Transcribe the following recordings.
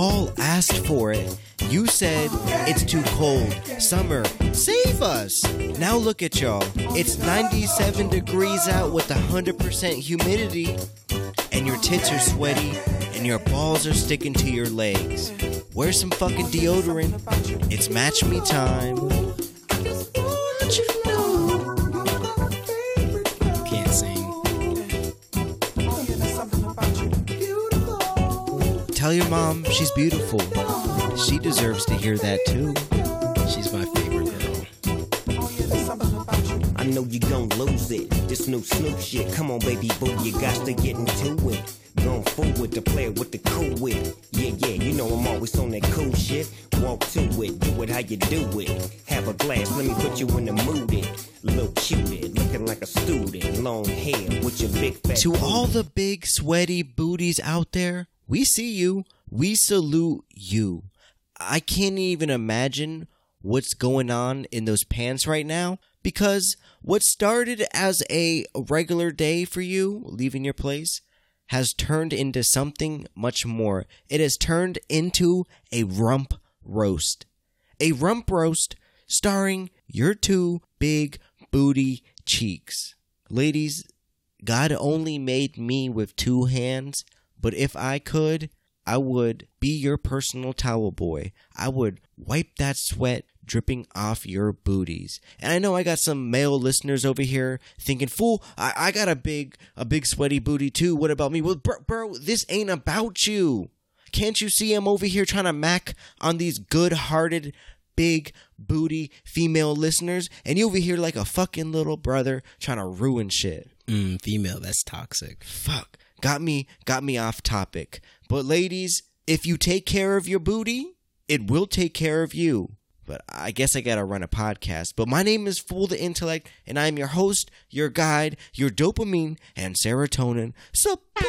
all asked for it. You said it's too cold. Summer, save us. Now look at y'all. It's 97 degrees out with 100% humidity, and your tits are sweaty, and your balls are sticking to your legs. Wear some fucking deodorant. It's match me time. Tell your mom she's beautiful. She deserves to hear that too. She's my favorite girl. I know you gon' lose it. This new Snoop shit. Come on, baby boo, you got to get into it. Going forward to play with the cool wit. Yeah, yeah, you know I'm always on that cool shit. Walk to it, do it how you do it. Have a glass, let me put you in the mood. It. Little cutie, looking like a student. Long hair with your big fat. To all the big sweaty booties out there, we see you. We salute you. I can't even imagine what's going on in those pants right now because what started as a regular day for you leaving your place has turned into something much more. It has turned into a rump roast. A rump roast starring your two big booty cheeks. Ladies, God only made me with two hands, but if I could, I would be your personal towel boy. I would wipe that sweat dripping off your booties. And I know I got some male listeners over here thinking, "Fool, I, I got a big, a big sweaty booty too. What about me?" Well, bro, bro, this ain't about you. Can't you see I'm over here trying to mac on these good-hearted, big booty female listeners, and you over here like a fucking little brother trying to ruin shit Mm, female, that's toxic. fuck got me got me off topic. But ladies if you take care of your booty it will take care of you. But i guess i gotta run a podcast. But my name is fool the intellect and i'm your host your guide your dopamine and serotonin supply.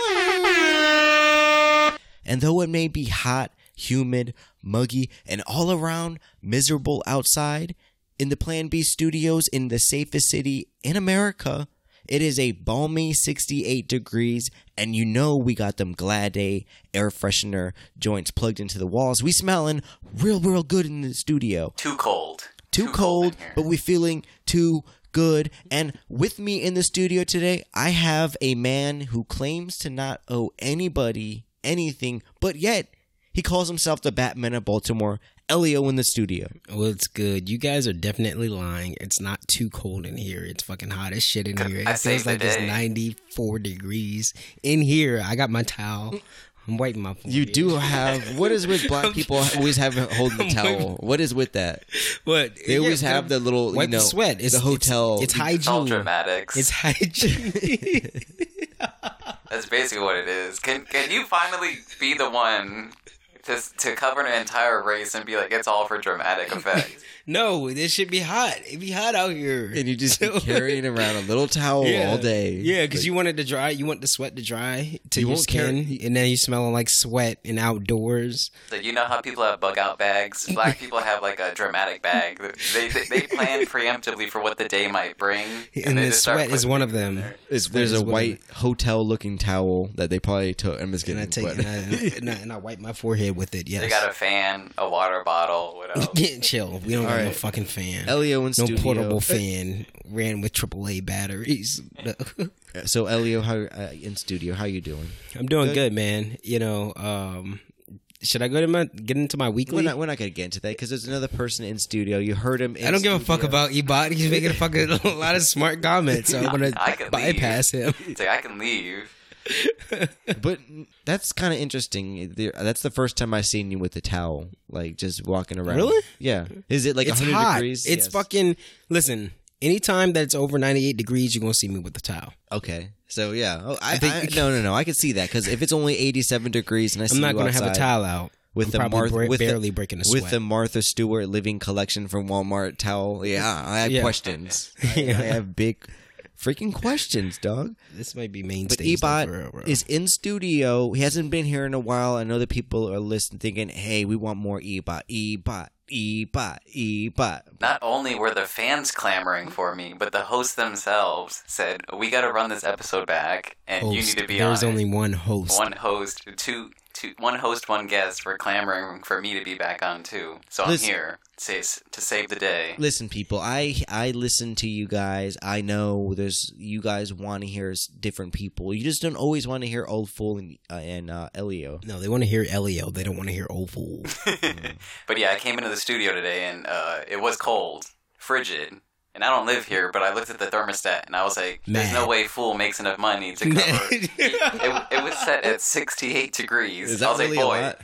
And though it may be hot humid muggy and all around miserable outside in the plan b studios in the safest city in america it is a balmy 68 degrees, and you know we got them Glad Day air freshener joints plugged into the walls. We smelling real, real good in the studio. Too cold. Too, cold, in here. but we feeling too good. And with me in the studio today, I have a man who claims to not owe anybody anything, but yet he calls himself the Batman of Baltimore. Elio in the studio. Well, it's good. You guys are definitely lying. It's not too cold in here. It's fucking hot as shit in here. It I feels like it's 94 degrees in here. I got my towel. I'm wiping my You do have what is with black people always have holding the towel? What is with that? What? They always have the little, you wipe know, the sweat. It's the hotel- It's, it's It's all dramatics. It's hygiene. That's basically what it is. Can can you finally be the one to to cover an entire race and be like it's all for dramatic effect? No, this should be hot. It be hot out here. and you just be carrying around a little towel all day. Yeah, because Like, you want it to dry. You want the sweat to dry to You your skin, carry- and then you smelling like sweat and outdoors. So you know how people have bug out bags? Black people have like a dramatic bag. They they, they plan preemptively for what the day might bring, And they the sweat is one of them. there. it's, there's a is one of white hotel looking towel that they probably took. I'm just And. I take but- and I, and, I, and I wipe my forehead with it. Yes. They got a fan, a water bottle, what else? Get chill. We don't got no right. fucking fan. Elio in no studio. portable fan. Ran with AAA batteries. So Elio, how uh, in studio? How you doing? I'm doing Good. good, man. You know, um, should I go to my get into my We're weekly? not, we're not gonna get into that because there's another person in studio. You heard him. In I don't give a fuck about Ebot. He's making a fucking a lot of smart comments, so I'm gonna I can bypass him. It's like I can leave. But that's kind of interesting. That's the first time I've seen you with a towel, like just walking around. Really? Yeah. Is it like it's 100 hot. degrees? It's Yes. fucking. Listen, anytime that it's over 98 degrees, you're gonna see me with the towel. Okay. So yeah, oh, I, I, think- no, no, no. I can see that because if it's only 87 degrees and I see I'm not gonna have a towel out with I'm the Martha, bre- with barely the, breaking a sweat. with the Martha Stewart Living Collection from Walmart towel. Yeah, I have Yeah. questions. I, I have big, freaking questions, dog. this might be main But stage stuff Ebot is in studio. He hasn't been here in a while. I know that people are listening, thinking, "Hey, we want more Ebot, Ebot, Iba, Iba. Not only were the fans clamoring for me, but the hosts themselves said, "We got to run this episode back, and you need to be There's on." it." only one host. one host, two, two, one host, one guest were clamoring for me to be back on too. So I'm here to, to save the day. Listen, people, I I listen to you guys. I know there's you guys want to hear different people. You just don't always want to hear Old Fool and uh, and uh, Elio. No, they want to hear Elio. They don't want to hear Old Fool. But yeah, I came into the studio today and uh, it was cold, frigid. And I don't live here, but I looked at the thermostat and I was like, "There's no way Fool makes enough money to cover." it, it was set at 68 degrees. Is that I was really like, a "Boy, lot?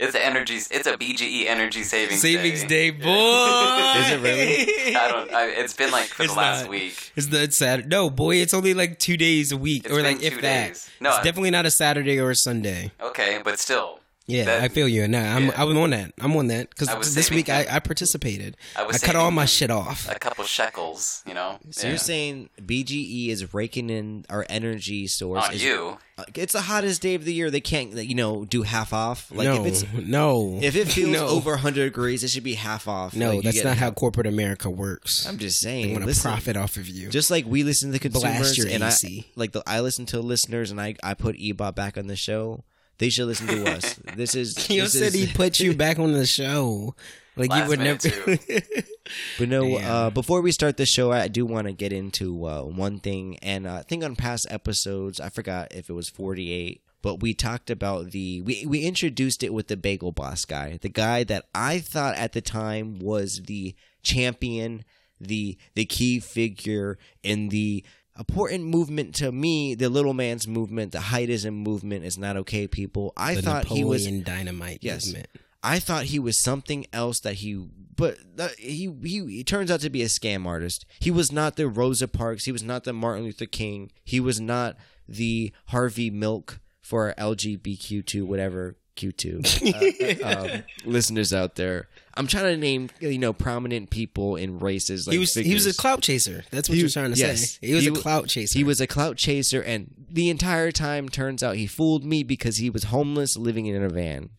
it's a energy. It's a BGE energy savings Savings day." Day, boy. Is it really? I don't. I, it's been like for It's the last not. week. It's the it's Saturday. No, boy, it's only like two days a week, It's or been like if two that. days. No, it's I- definitely not a Saturday or a Sunday. Okay, but still, Yeah, That- I feel you. No, I'm Yeah. I'm on that. I'm on that because this week I, him- I participated. I I, cut all my shit off. a couple shekels, you know. So Yeah. you're saying BGE is raking in our energy source? on is- you? uh, It's the hottest day of the year. They can't, you know, do half off. Like no, if it's no. if it feels no. over 100 degrees, it should be half off. no, Like, that's not how corporate America works. I'm just saying. they saying. want to profit off of you. Just like we listen to the Blast consumers, your and AC. I like the I listen to listeners, and I I put Ebot back on the show. They should listen to us. This is you this said is- he put you back on the show. Like Last you would never. But no, Damn. uh, before we start the show, I do want to get into uh, one thing, and uh, I think on past episodes, I forgot if it was forty-eight, but we talked about the we we introduced it with the Bagel Boss guy, the guy that I thought at the time was the champion, the the key figure in the important movement to me, the little man's movement, the heightism movement is not okay. People, I the thought he was Napoleon Dynamite Yes. movement. I thought he was something else that he, but he, he he turns out to be a scam artist. He was not the Rosa Parks. He was not the Martin Luther King. He was not the Harvey Milk for LGBTQ2 whatever Q2 uh, um, listeners out there. I'm trying to name you know prominent people in races. Like he was he was a figures. clout chaser. That's what He you're trying to yes. say. He was He a clout chaser. He was a clout chaser, and the entire time turns out he fooled me because he was homeless, living in a van.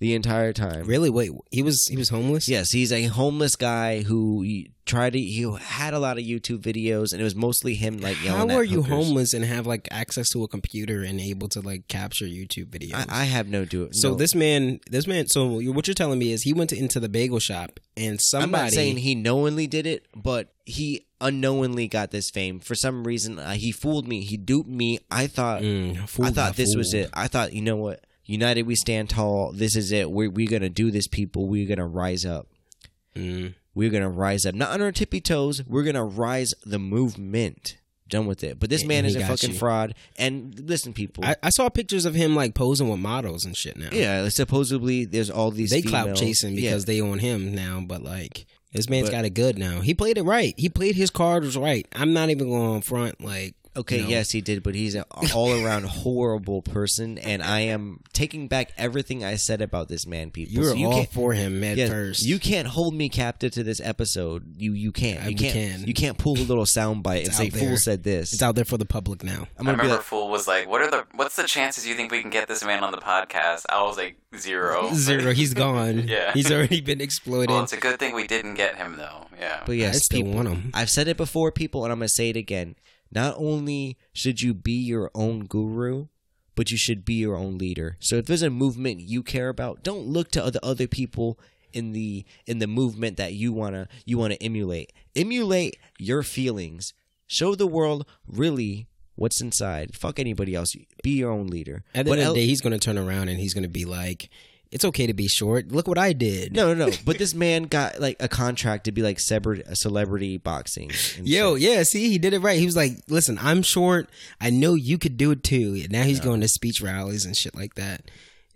The entire time, really wait. He was he was homeless. Yes, he's a homeless guy who tried to. He had a lot of YouTube videos, and it was mostly him like How yelling. at are you homeless and have like access to a computer and able to like capture YouTube videos? I, I have no do. so no- this man, this man. So what you're telling me is he went to, into the bagel shop and somebody. I'm not saying he knowingly did it, but he unknowingly got this fame for some reason. Uh, he fooled me. He duped me. I thought. Mm, I thought this was it. I thought, you know what? United, we stand tall. This is it. We're we're gonna do this, people. We're gonna rise up. Mm. We're gonna rise up, not on our tippy toes. We're gonna rise the movement. Done with it. But this And man is a fucking you. fraud. And listen, people. I, I saw pictures of him like posing with models and shit now. yeah, supposedly there's all these. they clout chasing Yeah. because they own him now, but like this man's But- got it good now. He played it right. He played his cards right. I'm not even going front like Okay, you know. yes, he did, but he's an all around horrible person, and I am taking back everything I said about this man. People, You were So you all for him at Yes, first. You can't hold me captive to this episode. You you can't. I- You can't. can. You can't pull a little soundbite and It's say out "Fool said this." it's out there for the public now. I'm I gonna remember like, Fool was like, "What are the what's the chances you think we can get this man on the podcast?" I was like, zero. Zero. He's gone. Yeah. He's already been exploited. Well, it's a good thing we didn't get him though. Yeah. but yes, I still people, want him. I've said it before, people, and I'm gonna say it again. Not only should you be your own guru, but you should be your own leader. So if there's a movement you care about, don't look to other other people in the in the movement that you wanna you wanna emulate. Emulate your feelings. Show the world really what's inside. Fuck anybody else. Be your own leader. At the But end of the day, he's going to turn around and he's going to be like, "It's okay to be short. Look what I did." no, no, no. But this man got like a contract to be like celebrity, celebrity boxing. Yo, shit. yeah, see, he did it right. He was like, "Listen, I'm short. I know you could do it too." And now he's going to speech rallies and shit like that,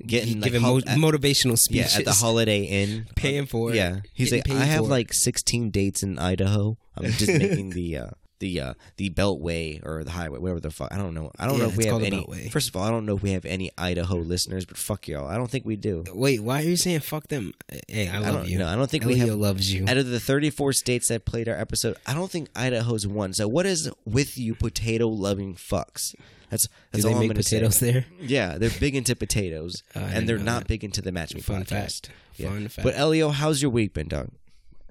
Getting, like, giving mo- at- motivational yeah, speeches. at the Holiday Inn. Paying for it. Yeah, he's like, I have it." like 16 dates in Idaho. I'm just making the uh, the uh, the Beltway or the highway, whatever the fuck. I don't know. I don't Yeah, know if we have any. Beltway. First of all, I don't know if we have any Idaho listeners, but fuck y'all. I don't think we do. Wait, why are you saying fuck them? Hey, I I love don't, you. no, I don't think we Elio have. loves you. Out of the 34 states that played our episode, I don't think Idaho's one. So what is with you potato loving fucks? That's Do that's they all I'm make gonna potatoes say. there? Yeah, they're big into potatoes, didn't and they're not that. big into the Match Me Fun podcast. fact. Yeah. Fun fact. But Elio, how's your week been, dog?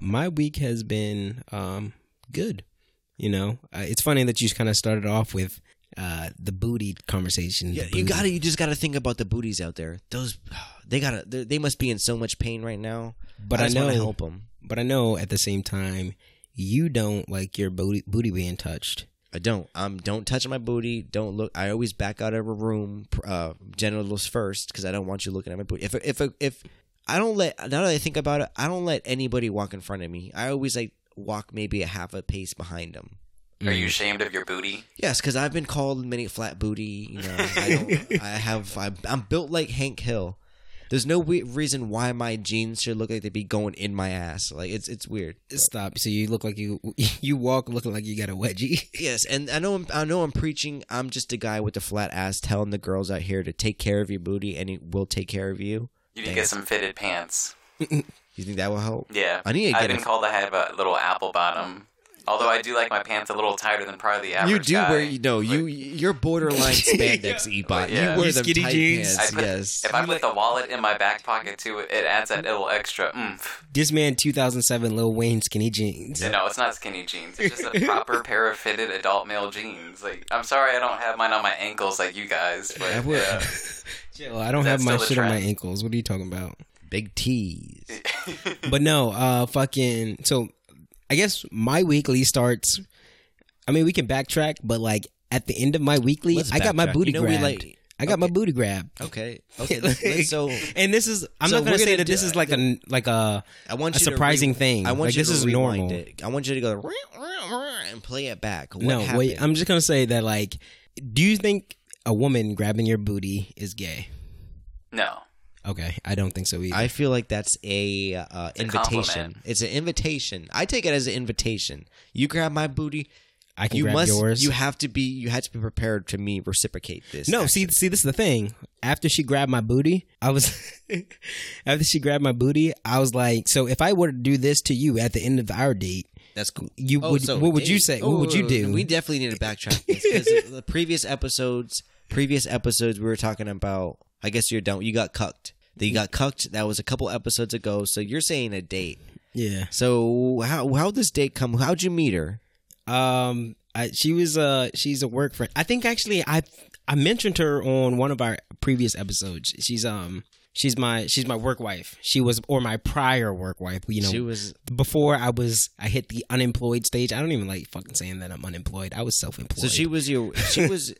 my week has been um good. You know, uh, it's funny that you kind of started off with uh the booty conversation. Yeah, you gotta, you just gotta think about the booties out there. Those, they gotta, they must be in so much pain right now. But I wanna know- help them. But I know at the same time, you don't like your booty booty being touched. I don't. Um, don't touch my booty. Don't look. I always back out of a room, uh, genitals first, because I don't want you looking at my booty. If if if I don't let now that I think about it, I don't let anybody walk in front of me. I always like walk maybe a half a pace behind them. Are you ashamed of your booty? Yes, because I've been called many flat booty. You know, I don't. I have. I, I'm built like Hank Hill. There's no we- reason why my jeans should look like they'd be going in my ass. Like it's it's weird. Stop. So you look like you you walk looking like you got a wedgie. Yes, and I know I'm, I know I'm preaching. I'm just a guy with a flat ass telling the girls out here to take care of your booty, and it will take care of you. You need to get some fitted pants. You think that will help? Yeah. I need to I've get been a- called to have a little apple bottom. Although I do like my pants a little tighter than probably the average You do guy. wear you know you you're borderline spandex ebot. Yeah. You wear You them skinny tight jeans. pants. Put, yes. If I put the wallet in my back pocket too, it adds that little extra oomph. This man, 2007 Lil Wayne skinny jeans. No, it's not skinny jeans. It's just a proper pair of fitted adult male jeans. Like, I'm sorry I don't have mine on my ankles like you guys, but I would- yeah. Uh, Chill, I don't have my still the shit on my ankles. What are you talking about? Big T's. But no, uh, fucking. So, I guess my weekly starts. I mean, we can backtrack, but like at the end of my weekly, Let's I got my backtrack. booty You know we grabbed. like- I got my booty grabbed. Okay. Okay. let's- let's- so and this is I'm So not gonna we're say gonna that this do- is like a like a I want a you to surprising re- thing. I want like you this to is rewind normal. It. I want you to go and play it back. What no, happened? wait. I'm just gonna say that like, do you think a woman grabbing your booty is gay? no. Okay, I don't think so either. I feel like that's a uh, a invitation. compliment. It's an invitation. I take it as an invitation. You grab my booty. I can you grab must. yours. You have to be. You have to be prepared to me reciprocate this. No, action. see, see, this is the thing. After she grabbed my booty, I was. after she grabbed my booty, I was like, so if I were to do this to you at the end of our date, that's cool. you Oh, would. so what would you say? oh, what would you wait, wait, do? We definitely need to backtrack this because the previous episodes, previous episodes, we were talking about. I guess you're done. You got cucked. That you got cucked. That was a couple episodes ago. So you're saying a date. yeah. So how how this date come? How'd you meet her? Um, I, she was uh she's a work friend. I think actually I I mentioned her on one of our previous episodes. She's um she's my she's my work wife. She was or my prior work wife. You know, She was before I was I hit the unemployed stage. I don't even like fucking saying that I'm unemployed. I was self employed. So she was your she was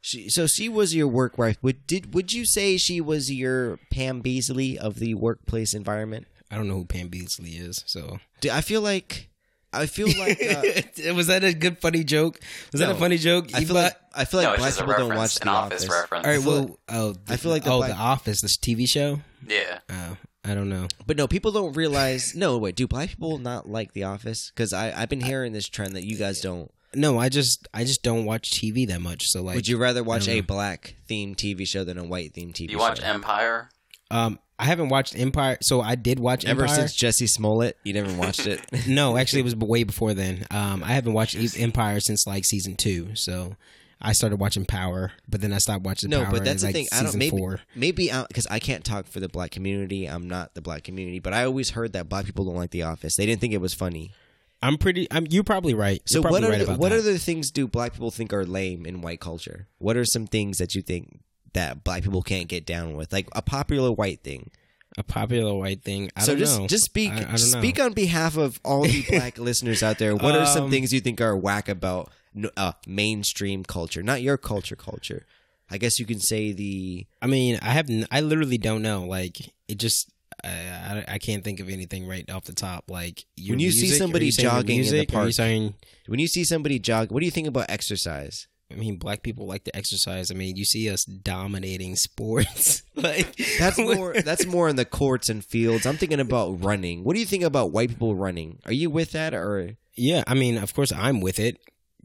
she so she was your work wife. Would did would you say she was your Pam Beesly of the workplace environment? I don't know who Pam Beesly is. So Do- I feel like I feel like uh, was that a good funny joke? Was that a funny joke? I feel Ebot? like I feel like no, black people don't watch reference, The office, Office. reference. all right. feel Well, oh, I feel like the oh, black- the Office, this TV show. yeah. Oh, I don't know. But no, people don't realize. No, wait, do black people not like The Office? Because I I've been hearing this trend that you guys don't. No, I just I just don't watch TV that much. So like, Would you rather watch a black themed TV show than a white themed TV show? You show? watch Empire? Um, I haven't watched Empire, so I did watch Empire. Ever Empire. since Jussie Smollett, you never watched it. no, actually, it was way before then. Um, I haven't watched E- Empire since like season two. So I started watching Power, but then I stopped watching Power. no, Power. but that's in, the like, thing. I don't maybe four. maybe because I can't talk for the black community. I'm not the black community, but I always heard that black people don't like The Office. They didn't think it was funny. I'm pretty. I'm. You're probably right. So You're probably what are right the, what that. other things do black people think are lame in white culture? What are some things that you think that black people can't get down with, like a popular white thing? a popular white thing? I so don't just know. just speak I- I don't know. speak on behalf of all the black listeners out there. What are some Um, things you think are whack about uh, mainstream culture, not your culture? Culture. I guess you can say the I mean, I have. n- I literally don't know. Like it just. I, I, I can't think of anything right off the top. Like When you see music, are somebody you jogging in the music, Are you park, saying? when you see somebody jog. What do you think about exercise? I mean, black people like to exercise. I mean, you see us dominating sports. like That's more. that's more in the courts and fields. I'm thinking about running. What do you think about white people running? Are you with that or? Yeah, I mean, of course, I'm with it.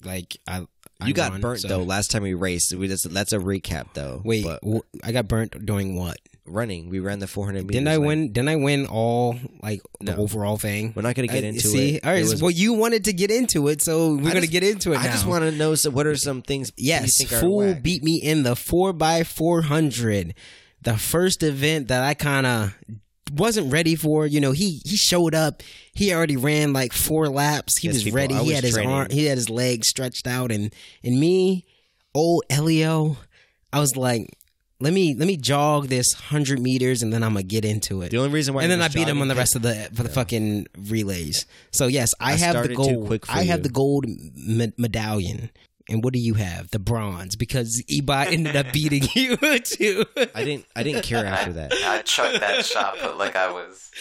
like I. I You got won, burnt so- though last time we raced. We just, that's a recap though. Wait, but I got burnt doing what? Running. We ran the 400 meters. Didn't I like- win? Didn't I win all like the No. overall thing? We're not gonna get I- into see? it. All right, It was- well, you wanted to get into it, so we're gonna get into it. I just want to know so what are some things Yes, you think are Fool beat me in the four x four hundred, the first event that I kind of wasn't ready for. You know, he he showed up. He already ran like four laps. He Yes, was people, ready. I He was had his training. arm. He had his legs stretched out, and and me, old Elio, I was like. Let me let me jog this hundred meters and then I'm gonna get into it. The only reason why and then I beat him on the rest of the for the fucking relays. So yes, I, I have the gold. quick for I have the gold me- medallion. And what do you have? The bronze because Ebot ended up beating you too. I didn't. I didn't care after that. I chucked that shot but like I was.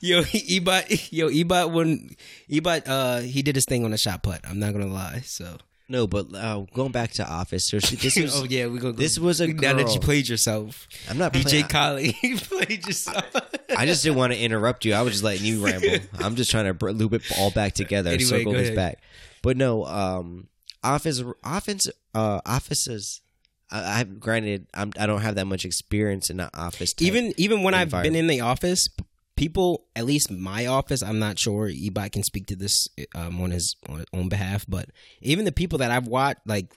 yo, Ebot, yo, Ebot when Ebot, uh, he did his thing on the shot put. I'm not gonna lie. So, No, but uh, going back to Office, there's, this was. oh yeah, we go. this was a now that you played yourself. I'm not DJ Khaled, you played yourself. I just didn't want to interrupt you. I was just letting you ramble. I'm just trying to br- loop it all back together, Anyway, circle this ahead. back. But no, um, office, offense, uh, offices. I, I've granted, I'm, I don't have that much experience in the office. even even when I've been in the office, people, at least my office, I'm not sure Ebot can speak to this um, on his on, on behalf, but even the people that I've watched, like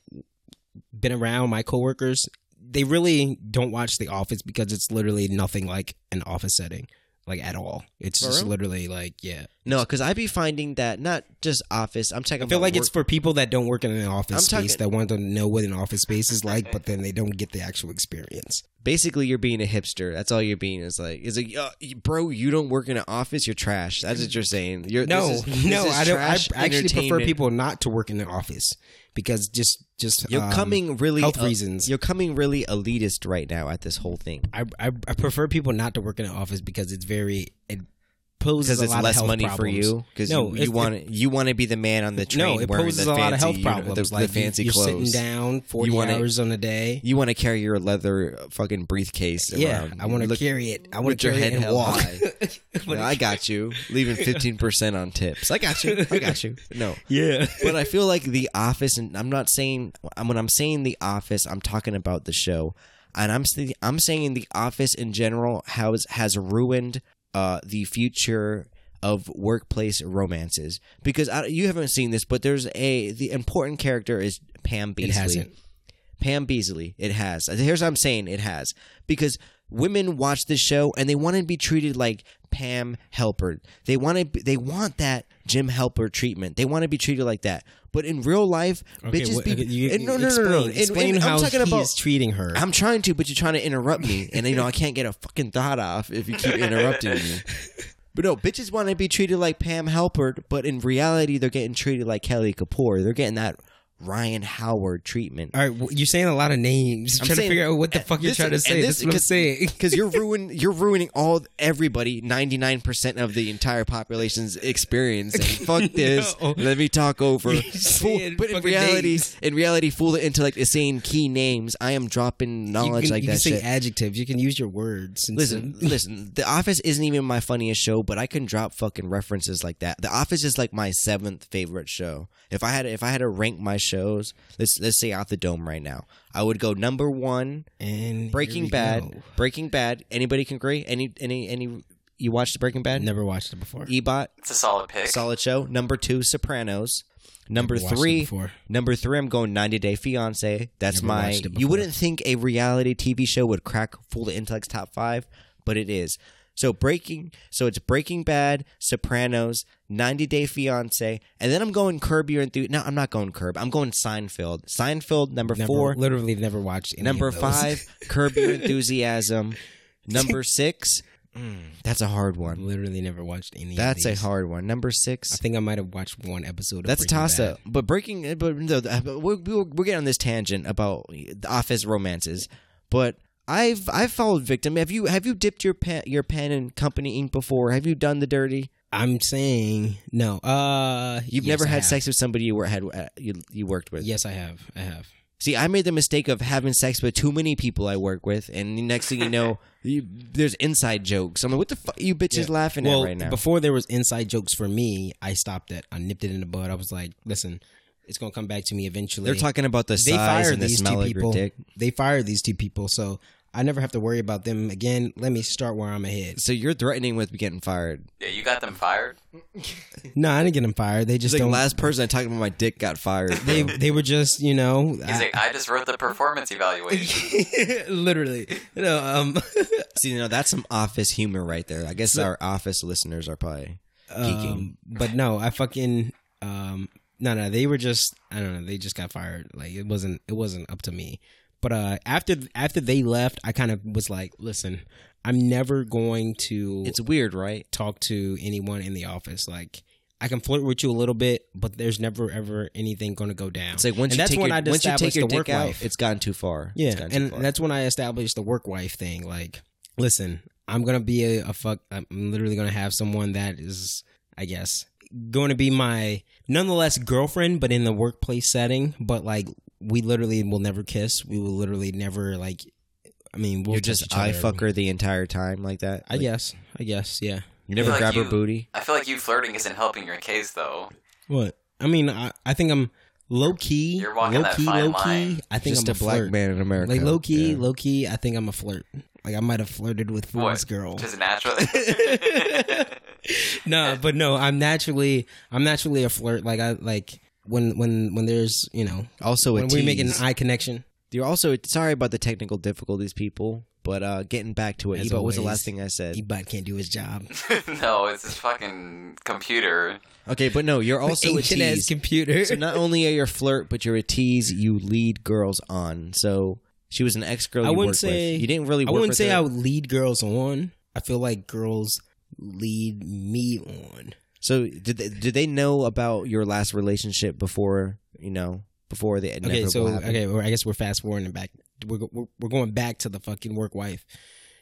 been around, my coworkers, they really don't watch The Office because it's literally nothing like an office setting, like at all. It's For just real? literally like yeah. No, because I'd be finding that not just office. I'm talking. I feel like it's for people that don't work in an office I'm space talking- that want to know what an office space is like, but then they don't get the actual experience. basically you're being a hipster. That's all you're being. Is like, is like, uh, bro, you don't work in an office. You're trash. That's what you're saying. You're No, this is- this no, is I don't. I actually prefer people not to work in an office because just just You're um, coming really health uh, reasons. You're coming really elitist right now at this whole thing I, I I prefer people not to work in an office because it's very it poses because it's less money problems. for you. Because No, you, you want you want to be the man on the train. No, it wearing poses a lot of fancy health problems. the, like the fancy you, are clothes. sitting down forty You wanna- hours on a day. You want to carry your leather uh, fucking briefcase. yeah, around. I want to carry it. I want to your head it and held walk. high. Yeah, I got you. Leaving fifteen percent on tips. I got you. I got you. No, yeah, but I feel like The Office, and I'm not saying when I'm saying The Office, I'm talking about the show, and I'm saying I'm saying The Office in general has has ruined uh, the future of workplace romances because I, you haven't seen this, but there's a the important character is Pam Beesly. it hasn't. Pam Beesly. It has. Here's what I'm saying. It has because women watch this show and they want to be treated like Pam Halpert. They want to. They want that Jim Halpert treatment. They want to be treated like that. But in real life, Okay, bitches what- be. okay, you- and no, no, no, explain, no, no. And- Explain and how I'm talking he about. is treating her. I'm trying to, but you're trying to interrupt me, and you know I can't get a fucking thought off if you keep interrupting me. But no, bitches want to be treated like Pam Halpert, but in reality, they're getting treated like Kelly Kapoor. They're getting that Ryan Howard treatment. All right, well, you're saying a lot of names. I'm I'm trying saying- to figure out what the fuck you're this- trying to say. this- is what I'm because- saying. because you're ruin you're ruining all everybody 99% of the entire population's experience and fuck this No. let me talk over Fool- but in reality names. in reality fool the intellect is saying key names i am dropping knowledge can, like you that can say shit adjectives. You can use your words. Listen, listen. The Office isn't even my funniest show, but I can drop fucking references like that. The Office is like my seventh favorite show. If I had, if I had to rank my shows, let's let's say out the dome right now, I would go number one, and Breaking Bad. go. Breaking Bad. Anybody can agree? Any any any? You watched Breaking Bad? Never watched it before. Ebot, It's a solid pick. solid show. Number two, Sopranos. Number Never three, number three, I'm going 90 Day Fiance. That's Never my. You wouldn't think a reality TV show would crack Fool the Intellect's top five, but it is. So breaking, so it's Breaking Bad, Sopranos, 90 Day Fiance, and then I'm going Curb Your Enthusiasm. No, I'm not going Curb. I'm going Seinfeld. Seinfeld number Never, four. literally never watched. Any Number five, Curb Your Enthusiasm. Number six, mm, that's a hard one. literally never watched any. That's a hard one. Number six, I think I might have watched one episode. Of that's a toss up. But breaking, but no, but we're, we're we're getting on this tangent about the office romances. But I've I've followed victim. Have you have you dipped your pen your pen in company ink before? Have you done the dirty? I'm saying no. Uh, You've yes, never I had have. sex with somebody you were had uh, you you worked with. Yes, I have. I have. See, I made the mistake of having sex with too many people I work with, and the next thing you know, you, there's inside jokes. I'm like, what the fuck, you bitches laughing well, at right now? before there was inside jokes for me, I stopped it. I nipped it in the bud. I was like, listen, it's gonna come back to me eventually. They're talking about the they size and the these smell two of your people. dick. They fired these two people, so I never have to worry about them again. Let me start where I'm ahead. So you're threatening with getting fired. Yeah, you got them fired. No, I didn't get them fired. They It's just like the don't. last person I talked about my dick got fired. they they were just you know He's I- like, I just wrote the performance evaluation. literally no um See, you know that's some office humor right there. I guess our office listeners are probably geeking. Um, but no, I fucking um no no they were just I don't know they just got fired like it wasn't it wasn't up to me. But uh after after they left, I kind of was like, listen, I'm never going to it's weird, right? talk to anyone in the office like. I can flirt with you a little bit, but there's never ever anything going to go down. It's like once and you that's take when your, I once you take your the work out, it's gotten too far. Yeah, too and far. that's when I established the work wife thing. Like, listen, I'm gonna be a, a fuck. I'm literally gonna have someone that is, I guess, going to be my nonetheless girlfriend, but in the workplace setting. But like, we literally will never kiss. We will literally never like. I mean, we'll you're just each eye other. fuck her the entire time like that. I Like, guess. I guess. Yeah. you never I feel grab like her you- booty. I feel like you flirting isn't helping your case though. What? I mean, I, I think I'm low key. You're walking low that key, fine low key. line. I think Just I'm a black flirt. man in America. Like low key, Yeah. low key. I think I'm a flirt. Like I might have flirted with Fool's What? girl. Just naturally. no, but no, I'm naturally I'm naturally a flirt. Like I like when when when there's you know Also, a when we make an eye connection. You're also sorry about the technical difficulties, people. But uh, getting back to it, As Ebo, what was the last thing I said? Ebot can't do his job. no, it's this fucking computer. Okay, but no, you're also a Ancient tease. computer. so not only are you a flirt, but you're a tease. You lead girls on. So she was an ex girl. I you wouldn't say with. you didn't really. I wouldn't with say her. I would lead girls on. I feel like girls lead me on. So did they, did they know about your last relationship before you know before the Okay, so happened? okay, well, I guess we're fast forwarding back. We're, we're we're going back to the fucking work wife.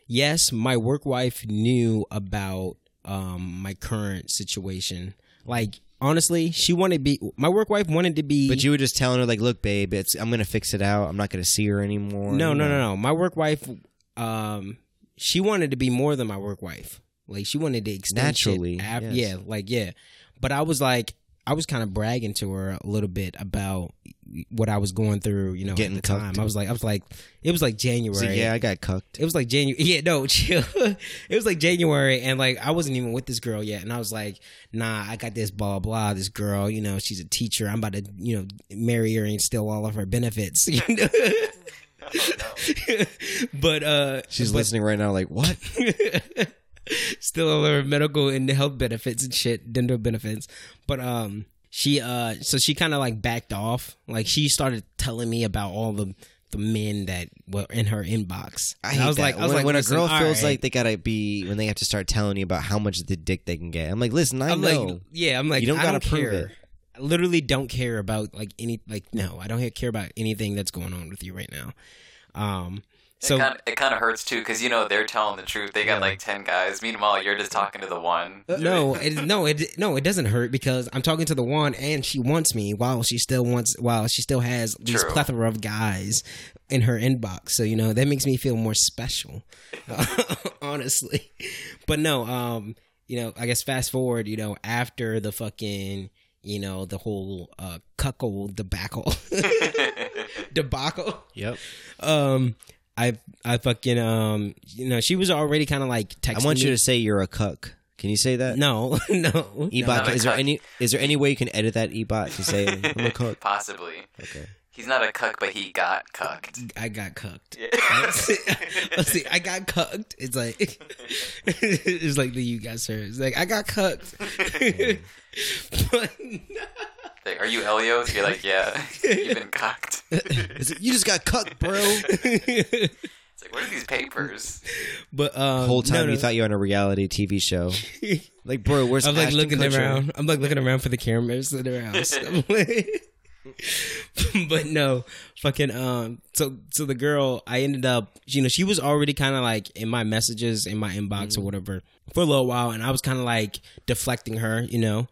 Yes, my work wife knew about um my current situation. Like honestly, she wanted to be my work wife wanted to be. But you were just telling her like, look, babe, it's I'm gonna fix it out. I'm not gonna see her anymore. no, no, no, no. My work wife, um, she wanted to be more than my work wife. Like she wanted to extend shit Naturally, af- yes. yeah, like yeah. But I was like, I was kind of bragging to her a little bit about what I was going through. You know, Getting at the time. cucked. I was like, I was like, it was like January. So, yeah, I got cucked. It was like January. Yeah, no, chill. it was like January, and like I wasn't even with this girl yet, and I was like, "Nah, I got this blah blah. This girl, you know, she's a teacher. I'm about to, you know, marry her and steal all of her benefits." You know? but uh, She's but listening right now, like, what? Steal all her medical and health benefits and shit, dental benefits. But um, she uh, so she kind of like backed off. Like she started telling me about all the the men that were in her inbox. I, hate was that. like, I was when, like, when a girl feels right. like they gotta be when they have to start telling you about how much the dick they can get. I'm like, listen, I I'm know. like, yeah, I'm like, You don't I gotta don't prove care. it. I literally don't care about like any like no, I don't care about anything that's going on with you right now. Um, so it kind of, it kind of hurts too because you know they're telling the truth. They got Yeah. like ten guys. Meanwhile, you're just talking to the one. no, it, no, it no, it doesn't hurt because I'm talking to the one and she wants me while she still wants while she still has these True. plethora of guys in her inbox. So you know that makes me feel more special, honestly. But no, um, you know, I guess fast forward, you know, after the fucking, you know, the whole uh cuckold debacle, debacle. Yep. Um, I I fucking um, you know, she was already kind of like texting I want you me. to say you're a cuck. Can you say that? No, no. Ebot, not is there cuck. any is there any way you can edit that Ebot to say I'm a cuck? Possibly. Okay. He's not a cuck, but he got cucked. I got cucked. Let's see, let's see, I got cucked. It's like it's like the you got sir. It's like I got cucked. but, Like, are you Elios? You're like, yeah. You've been cucked. Is it- you just got cucked, bro. It's like, what are these papers? but um, Whole time no, no. you thought you were on a reality TV show. Like, bro, where's I'm like Ashton looking Kutcher? around. I'm like looking around for the cameras in the house. I'm like- but no, fucking um. So so the girl, I ended up, you know, she was already kind of like in my messages in my inbox Mm-hmm. or whatever for a little while, and I was kind of like deflecting her, you know,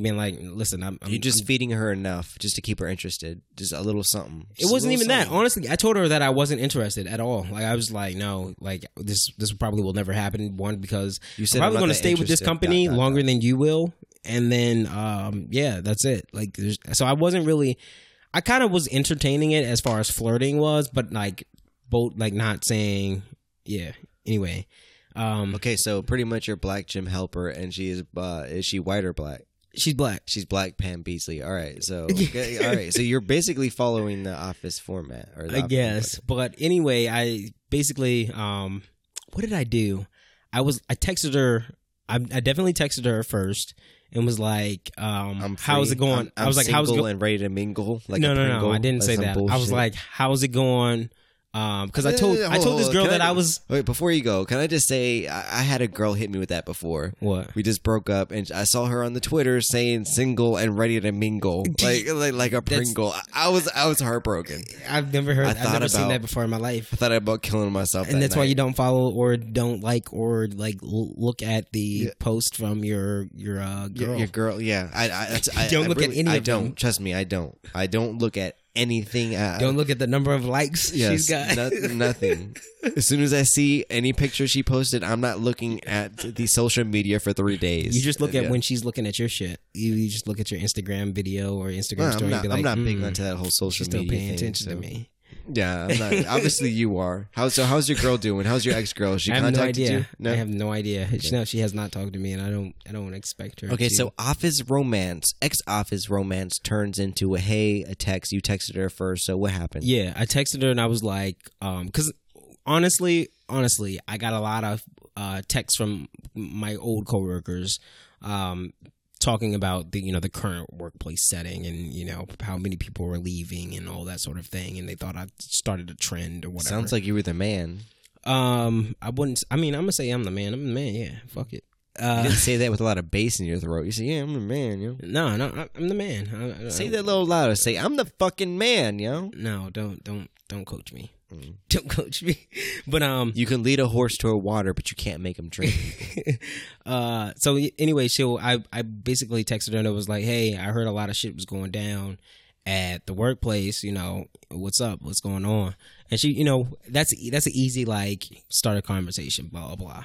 being like, listen, I'm, I'm You're just I'm- feeding her enough just to keep her interested. Just a little something. It Just a wasn't even that. Honestly, I told her that I wasn't interested at all. Like I was like, no, like this this probably will never happen. One because You said I'm probably going to stay with this company Dot, dot, longer than you will, and then um yeah, that's it. Like there's so I wasn't really I kind of was entertaining it as far as flirting was, but like both like not saying yeah. Anyway, um Okay, so pretty much you're black Jim Halpert, and she is uh, is she white or black? She's black. She's black Pam Beesly. All right, so okay, all right, so you're basically following the Office format, or I guess. But anyway, I basically um what did I do? I was I texted her I, I definitely texted her first and was like, um how's it going? I'm, I'm I was like, how's it going? and ready to mingle. Like no, no, no, I didn't say that. I was like, how's it going? Um, because I told I told this girl that I- was Wait, before you go, can I just say I, I had a girl hit me with that before. what? We just broke up, and I saw her on the Twitter saying "single and ready to mingle," like like, like a Pringle. I, was I was heartbroken. I've never heard. I I've thought never seen that before in my life. I thought about killing myself, And that that's why you don't follow or don't like or like look at the post from your your uh, Your- girl. Your, girl, yeah. I, I, I Don't I look at really- any I don't. them. Trust me, I don't. I don't look at anything. Uh, don't look at the number of likes Yes, she's got. no- nothing. As soon as I see any picture she posted, I'm not looking at the social media for three days. You just look at Yeah. when she's looking at your shit. You, you just look at your Instagram video or Instagram Well, story I'm not, and be like, I'm not big "Mm, onto that whole social She's still media paying thing, attention so- to me. Yeah, I'm not. Obviously, you are. How's so? How's your girl doing? How's your ex girl? She I have no contacted idea. you? No. I have no idea. She, no, she has not talked to me, and I don't. I don't expect her. Okay, to. so office romance, ex office romance turns into a hey, a text. You texted her first, so what happened? yeah, I texted her and I was like, um, because honestly, honestly, I got a lot of uh texts from my old coworkers, um, talking about the you know the current workplace setting and you know how many people were leaving and all that sort of thing, and they thought I started a trend or whatever. Sounds like you were the man. Um, I wouldn't. I mean, I'm gonna say I'm the man. I'm the man. Yeah, fuck it. You Uh, didn't say that with a lot of bass in your throat. You say, "Yeah, I'm the man." Yo. no, no, I- I'm the man. I, I, Say that a little louder. Say, "I'm the fucking man." Yo. No, don't, don't, don't coach me. Don't coach me. But um, You can lead a horse to a water, but you can't make him drink. uh, so anyway, so I, I basically texted her and it was like, hey, I heard a lot of shit was going down at the workplace. You know, what's up? What's going on? And she, you know, that's that's an easy like start a conversation. Blah blah blah.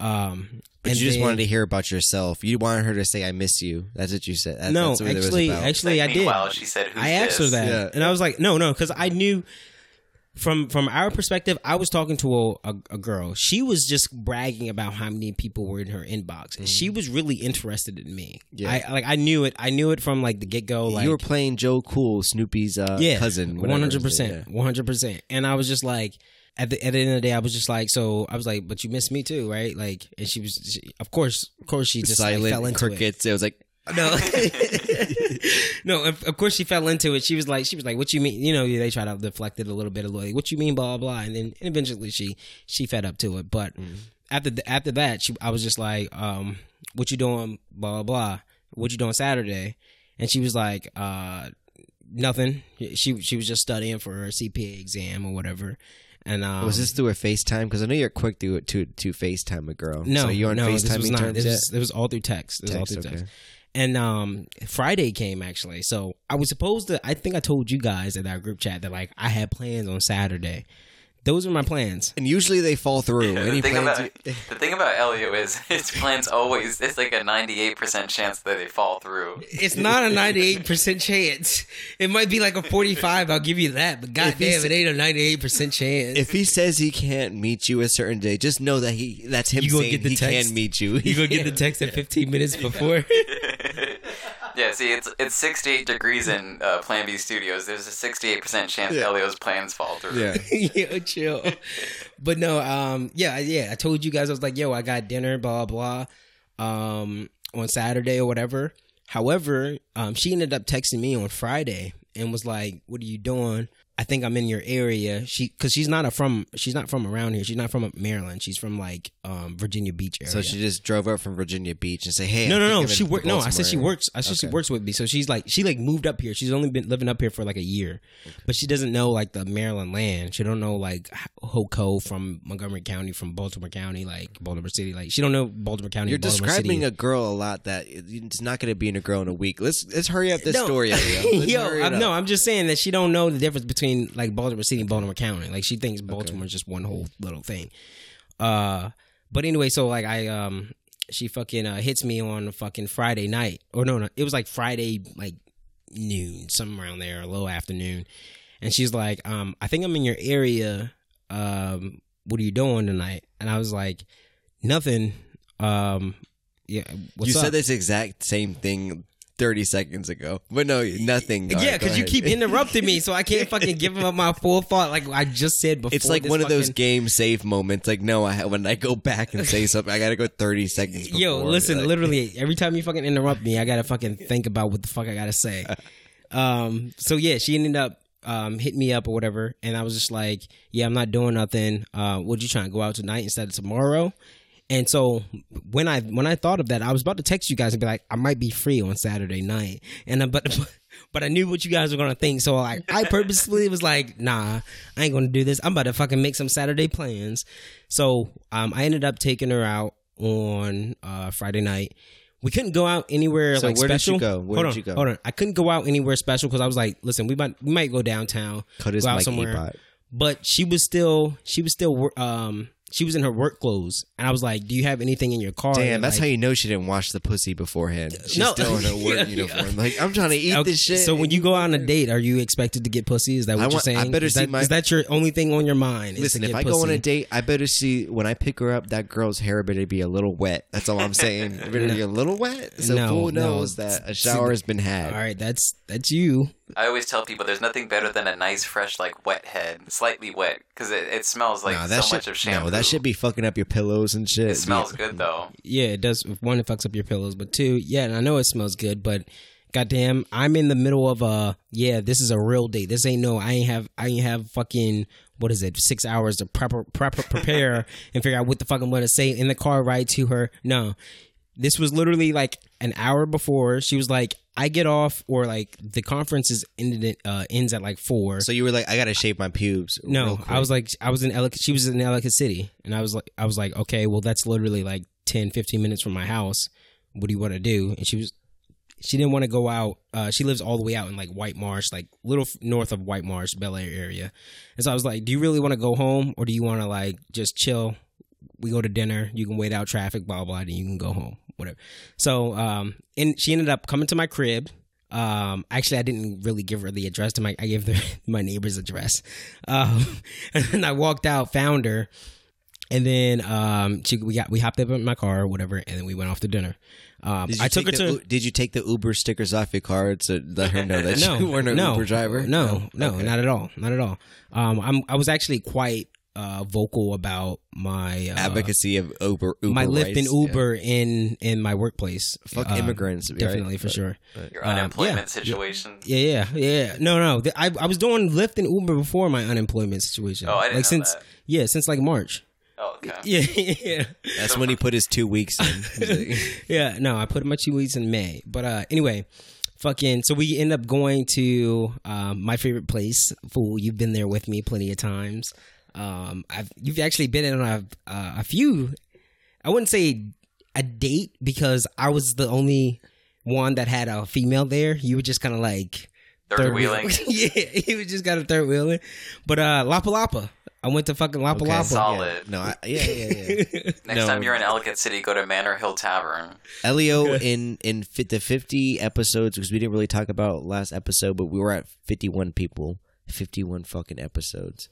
Um, But and you just then- wanted to hear about yourself. You wanted her to say, "I miss you." That's what you said. That- no, that's what it was actually, about. actually, I did. Meanwhile, she said, Who's I asked her that, Yeah. and I was like, no, no, because I knew from from our perspective, I was talking to a, a, a girl. She was just bragging about how many people were in her inbox, and she was really interested in me. Yeah. I like I knew it. I knew it from like the get go. Like you were playing Joe Cool, Snoopy's uh, yeah, cousin. one hundred percent, one hundred percent. And I was just like. At the, at the end of the day, I was just like, so I was like, but you miss me too, right? Like, and she was, she, of course, of course, she just like, Silent fell into it. crickets. It. was like, No, no. Of, of course, she fell into it. She was like, she was like, "What you mean?" You know, they try to deflect it a little bit, Of like, "What you mean?" Blah blah. And then eventually, she she fed up to it. But after the, after that, she, I was just like, um, "What you doing?" Blah blah blah. What you doing Saturday? And she was like, uh, "Nothing." She she was just studying for her CPA exam or whatever. And um, was this through a FaceTime? Because I know you're quick to to to FaceTime a girl. No, so you on no, this was not. This was, it was all through text. It was all Text, through text. And um, Friday came actually. So I was supposed to. I think I told you guys in our group chat that like I had plans on Saturday. Those are my plans. And usually they fall through. The Any thing, plans? about, the thing about Elliot is his plans always, it's like a 98% chance that they fall through. It's not a ninety-eight percent chance. It might be like a forty-five. I'll give you that. But goddamn, it ain't a ninety-eight percent chance. if he says he can't meet you a certain day, just know that he that's him You saying get the he text? can meet you. you gonna get the text at fifteen minutes before. Yeah, see, it's it's 68 degrees in uh, Plan B Studios. There's a 68% chance Yeah. Elio's plans fall through. yeah. yo, chill. But no, um, yeah, yeah. I told you guys I was like, yo, I got dinner, blah blah, um, on Saturday or whatever. However, um, she ended up texting me on Friday and was like, "What are you doing?" I think I'm in your area. She, because she's not a from, she's not from around here. She's not from Maryland. She's from like um, Virginia Beach area. So she just drove up from Virginia Beach and say, "Hey, No, I no, no. She worked. No, I said she works. I said she works with me. So she's like, she like moved up here. She's only been living up here for like a year, but she doesn't know like the Maryland land. She don't know like Hoco from Montgomery County, from Baltimore County, like Baltimore City. Like she don't know Baltimore County. You're Baltimore describing City. a girl a lot that it's not going to be in a girl in a week. Let's let's hurry up this No. story. Let's Yo, I'm, no, I'm just saying that she don't know the difference between like Baltimore City and Baltimore County. Like she thinks Baltimore is just one whole little thing. Uh, but anyway, so like I um, she fucking uh, hits me on a fucking Friday night, or no, no, it was like Friday like noon, somewhere around there, a little afternoon, and she's like, um, I think I'm in your area. Um, what are you doing tonight? And I was like, nothing. Um, yeah, what's you up? said this exact same thing 30 seconds ago. But no, nothing. Yeah, go because you keep interrupting me, so I can't fucking give up my full thought like I just said before. It's like one of those game save moments. Like, no, I when I go back and say something, I gotta go 30 seconds. Before. Yo, listen, Like, literally every time you fucking interrupt me, I gotta fucking think about what the fuck I gotta say. Um, so yeah, she ended up um hitting me up or whatever, and I was just like, yeah, I'm not doing nothing. Uh, would you trying to go out tonight instead of tomorrow? And so when I when I thought of that, I was about to text you guys and be like, I might be free on Saturday night, and uh, but but I knew what you guys were gonna think, so like I purposely was like, nah, I ain't gonna do this. I'm about to fucking make some Saturday plans. So um, I ended up taking her out on uh, Friday night. We couldn't go out anywhere So like where did special. you go? Where hold did on, you go? Hold on, I couldn't go out anywhere special because I was like, listen, we might we might go downtown, Cut his go out somewhere but she was still she was still um she was in her work clothes and i was like do you have anything in your car Damn, that's like, how you know she didn't wash the pussy beforehand. She's No. still in her work Yeah, uniform. Like, I'm trying to eat Okay, this shit. So when you go on a date, are you expected to get pussy? Is that what I you're want- I saying? better is see that, my- is that your only thing on your mind? is Listen, to if get I go on a date, I better see when I pick her up, that girl's hair better be a little wet. That's all I'm saying. It better be a little wet, so No, fool no. knows that a shower has been had. all right, that's that's you. I always tell people there's nothing better than a nice, fresh, like wet head, slightly wet, because it, it smells like Nah, so that much shit, of shampoo. That should be fucking up your pillows and shit. It smells good though. Yeah, it does. One, it fucks up your pillows, but two, yeah, and I know it smells good, but goddamn, I'm in the middle of a yeah. This is a real date. This ain't no. I ain't have. I ain't have fucking. What is it? Six hours to prep, prep prepare and figure out what the fuck I'm gonna say in the car ride to her. No, this was literally like an hour before. She was like, "I get off," or like the conference is ended uh, ends at like four. So you were like, I gotta shave my pubes. No. I was like, I was in Ellicott. She was in Ellicott City, and I was like, I was like, okay, well, that's literally like 10, 15 minutes from my house. What do you want to do? And she was, she didn't want to go out. Uh, she lives all the way out in like White Marsh, like little f- north of White Marsh, Bel Air area. And so I was like, do you really want to go home, or do you want to like just chill? We go to dinner. You can wait out traffic, blah blah, and you can go home, whatever. So, um, and she ended up coming to my crib. Um, actually, I didn't really give her the address to my. I gave her my neighbor's address. Um, and then I walked out, found her, and then um, she we got we hopped up in my car or whatever, and then we went off to dinner. Um, I took her take to. Did you take the Uber stickers off your car to let her know that no, you weren't an no, Uber driver? No, no, Okay. not at all, not at all. Um, I'm I was actually quite uh vocal about my uh, Advocacy of Uber, Uber my Lyft and rights, yeah. Uber in in my workplace. Fuck Um, immigrants, right? definitely for But- sure. Your Um, unemployment yeah. situation. Yeah, yeah, yeah. No, no. I I was doing Lyft and Uber before my unemployment situation. Oh, I didn't like know since that. yeah, since like March. Oh, okay. Yeah, yeah, That's when he put his two weeks in. Yeah. No, I put my two weeks in May. But uh, anyway, fucking. So we end up going to um, my favorite place. Fool, you've been there with me plenty of times. Um, I've you've actually been in a uh, a few. I wouldn't say a date because I was the only one that had a female there. You were just kind of like Third wheeling. yeah, he was just got a third wheeling. But uh La Palapa. I went to fucking Lapa okay, Lapa. Solid. No, I, yeah, yeah, yeah. Next No. time you're in Ellicott City, go to Manor Hill Tavern. Elio in in fi- the 50 episodes because we didn't really talk about last episode, but we were at 51 people, 51 fucking episodes.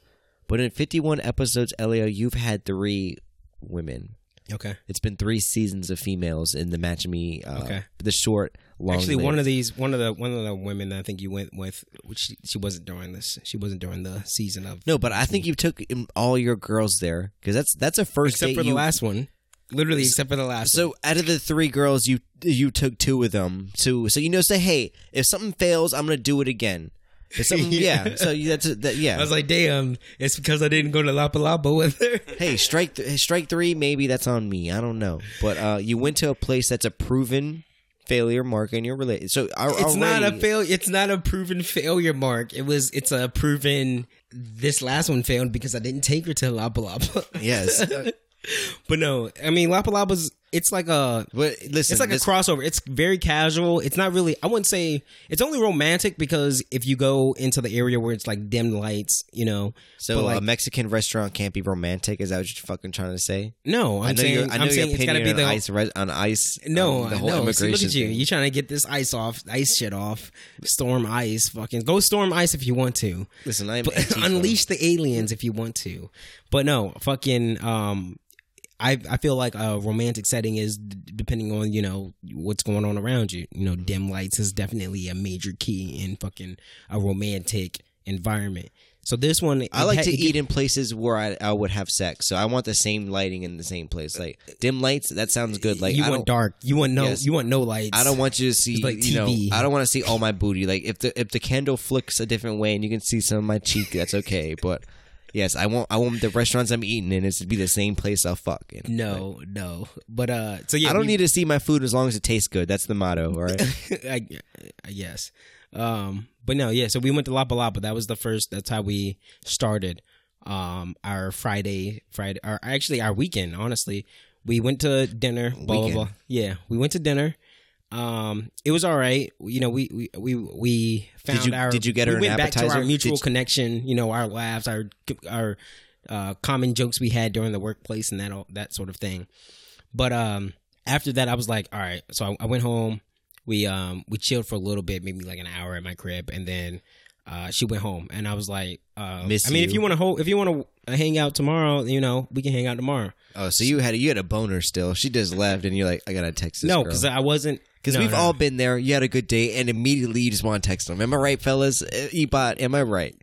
But in 51 episodes, Elio, you've had three women. Okay. It's been three seasons of females in the Match Me. Uh, Okay. The short, long. Actually, one of these, one of the one of the women that I think you went with, which she, she wasn't during this. She wasn't during the season of. No, but I think you took all your girls there because that's that's a first except for the you- last one. Literally, except for the last. one. So out of the three girls, you you took two of them. So so you know, say hey, if something fails, I'm gonna do it again. Something, yeah. So that's that, yeah. I was like, damn, it's because I didn't go to La Palapa with her. hey, strike th- strike three. Maybe that's on me. I don't know. But uh, you went to a place that's a proven failure mark in your related. So al- It's not a fail. It's not a proven failure, Mark. It was. It's a proven. This last one failed because I didn't take her to La Palapa. Yes. but no, I mean La Palapa's it's like a But listen, it's like this- a crossover. It's very casual. It's not really. I wouldn't say it's only romantic because if you go into the area where it's like dim lights, you know. So like, a Mexican restaurant can't be romantic. Is that what you're fucking trying to say? no, I I'm know saying your, I know I'm your saying it's gotta be on the ice on ice. No, um, the whole no. See, look at you. thing. You're trying to get this ice off, ice shit off. Storm ice, fucking go storm ice if you want to. Listen, I'm But unleash the aliens if you want to. But no, fucking. Um, I I feel like a romantic setting is depending on you know what's going on around you. You know, mm-hmm. dim lights is definitely a major key in fucking a romantic environment. So this one, I like ha- to eat in places where I, I would have sex, so I want the same lighting in the same place. Like dim lights, that sounds good. Like you I want dark. You want no. Yes. You want no lights. I don't want you to see, It's like you know, I don't want to see all my booty. Like if the if the candle flicks a different way and you can see some of my cheek, that's okay. But yes, I want I want the restaurants I'm eating in is to be the same place I'll fuck in. No, no. But uh, so yeah, I don't we- need to see my food as long as it tastes good. That's the motto, all right? I, I guess. Um, but no, yeah. So we went to La Palapa. That was the first. That's how we started. Um, our Friday, Friday, or actually our weekend. Honestly, we went to dinner. Blah blah blah. Yeah, we went to dinner. Um, it was all right. You know, we we we, we found you- our. did you get her we an went back to appetizer? our mutual Did connection. You know, our laughs, our our uh, common jokes we had during the workplace and that all, that sort of thing. But um, after that, I was like, all right. So I, I went home. We um we chilled for a little bit, maybe like an hour at my crib, and then uh, she went home. And I was like, uh, Miss I mean, if you. you want to hold, if you want to hang out tomorrow, you know, we can hang out tomorrow. oh, so you had you had a boner still. She just left, and you're like, I gotta text this no, because I wasn't. Because no, we've no. all been there. You had a good day, and immediately you just want to text them. Am I right, fellas? Uh, Ebot, am I right?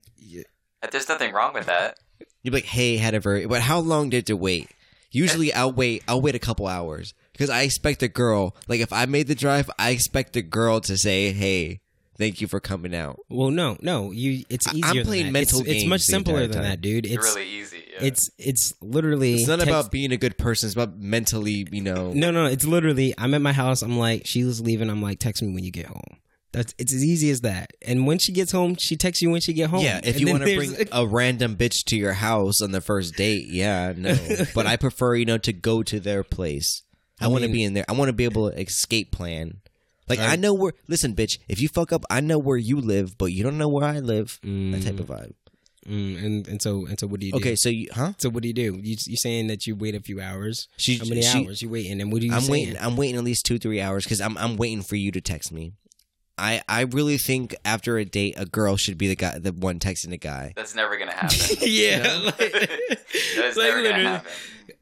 There's nothing wrong with that. You'd be like, hey, had a very. But how long did you wait? Usually, I'll wait. I'll wait a couple hours because I expect the girl. Like, if I made the drive, I expect the girl to say, "Hey, thank you for coming out." Well, no, no. You, it's I- I'm easier. than playing that. mental It's, it's much simpler than that, dude. It's It's really easy. Yeah. it's it's literally. It's not text- about being a good person. It's about mentally, you know. No, no, it's literally. I'm at my house. I'm like, Sheila's leaving. I'm like, text me when you get home. That's it's as easy as that. And when she gets home, she texts you when she get home. Yeah, if And you want to bring a random bitch to your house on the first date, yeah, no. but I prefer, you know, to go to their place. I, want to be in there. I want to be able to escape plan. Like I Right. know where. Listen, bitch. If you fuck up, I know where you live, but you don't know where I live. That type of vibe. Mm, and and so and so, what do you do? Okay, so you, huh? So what do you do? You you saying that you wait a few hours? She- How many she- hours you waiting? And what do you? I'm saying? waiting. I'm waiting at least two, three hours because I'm I'm waiting for you to text me. I I really think after a date, a girl should be the guy, the one texting the guy. That's never gonna happen. yeah, like, That's like never literally. gonna happen.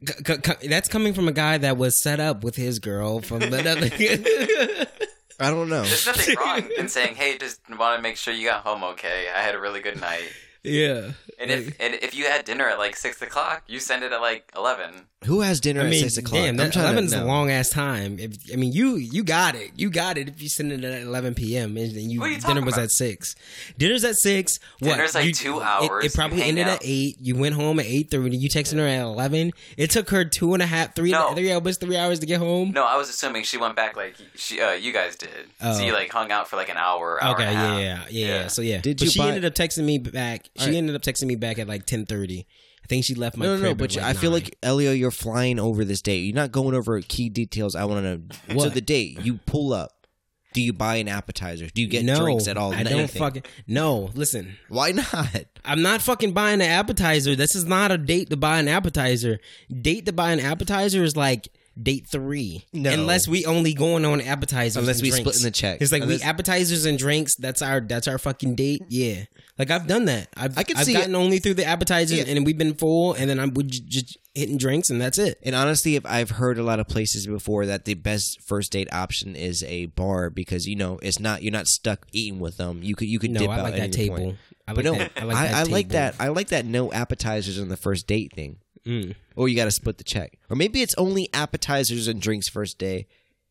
C- c- c- that's coming from a guy that was set up with his girl from another. I don't know. There's nothing wrong in saying, "Hey, just want to make sure you got home okay. I had a really good night." Yeah, And if and if you had dinner at like six o'clock, you send it at like eleven. Who has dinner I mean, at six o'clock? damn, I'm that trying eleven's a long ass time. If I mean, you you got it, you got it. If you send it at eleven p.m. and then you, What are you dinner was about? at six, dinner's at six. What? Dinner's like You- two it- hours, It, probably ended out. at eight. You went home at eight thirty. You texted her at eleven. It took her two and a half, three, No. three almost three hours to get home. No, I was assuming she went back like she, uh, you guys did. Oh. So you like hung out for like an hour. hour Okay, and yeah, half. yeah, yeah, yeah. So yeah, Did but you she buy- ended up texting me back. She Alright. ended up texting me back at like ten thirty. I think she left my No, no, no. But like, I feel like Elio, you're flying over this date. You're not going over key details. I want to know. So the date, you pull up. Do you buy an appetizer? Do you get no, drinks at all? I don't Anything? fucking no. Listen, Why not? I'm not fucking buying an appetizer. This is not a date to buy an appetizer. Date to buy an appetizer is like date three. No. Unless we only going on appetizers. Unless we drinks. splitting the check. It's like Unless- we appetizers and drinks. That's our that's our fucking date. Yeah. Like I've done that. I've I can I've see gotten it. only through the appetizers Yeah. and we've been full and then I'm we j- just hitting drinks and that's it. And honestly, if I've heard a lot of places before that the best first date option is a bar because you know it's not you're not stuck eating with them. You could you could No, dip I out like at that any table. point. I But like no, that. I like I, that. I like table. that. I like that. No appetizers on the first date thing. Mm. Or you got to split the check. Or maybe it's only appetizers and drinks first day.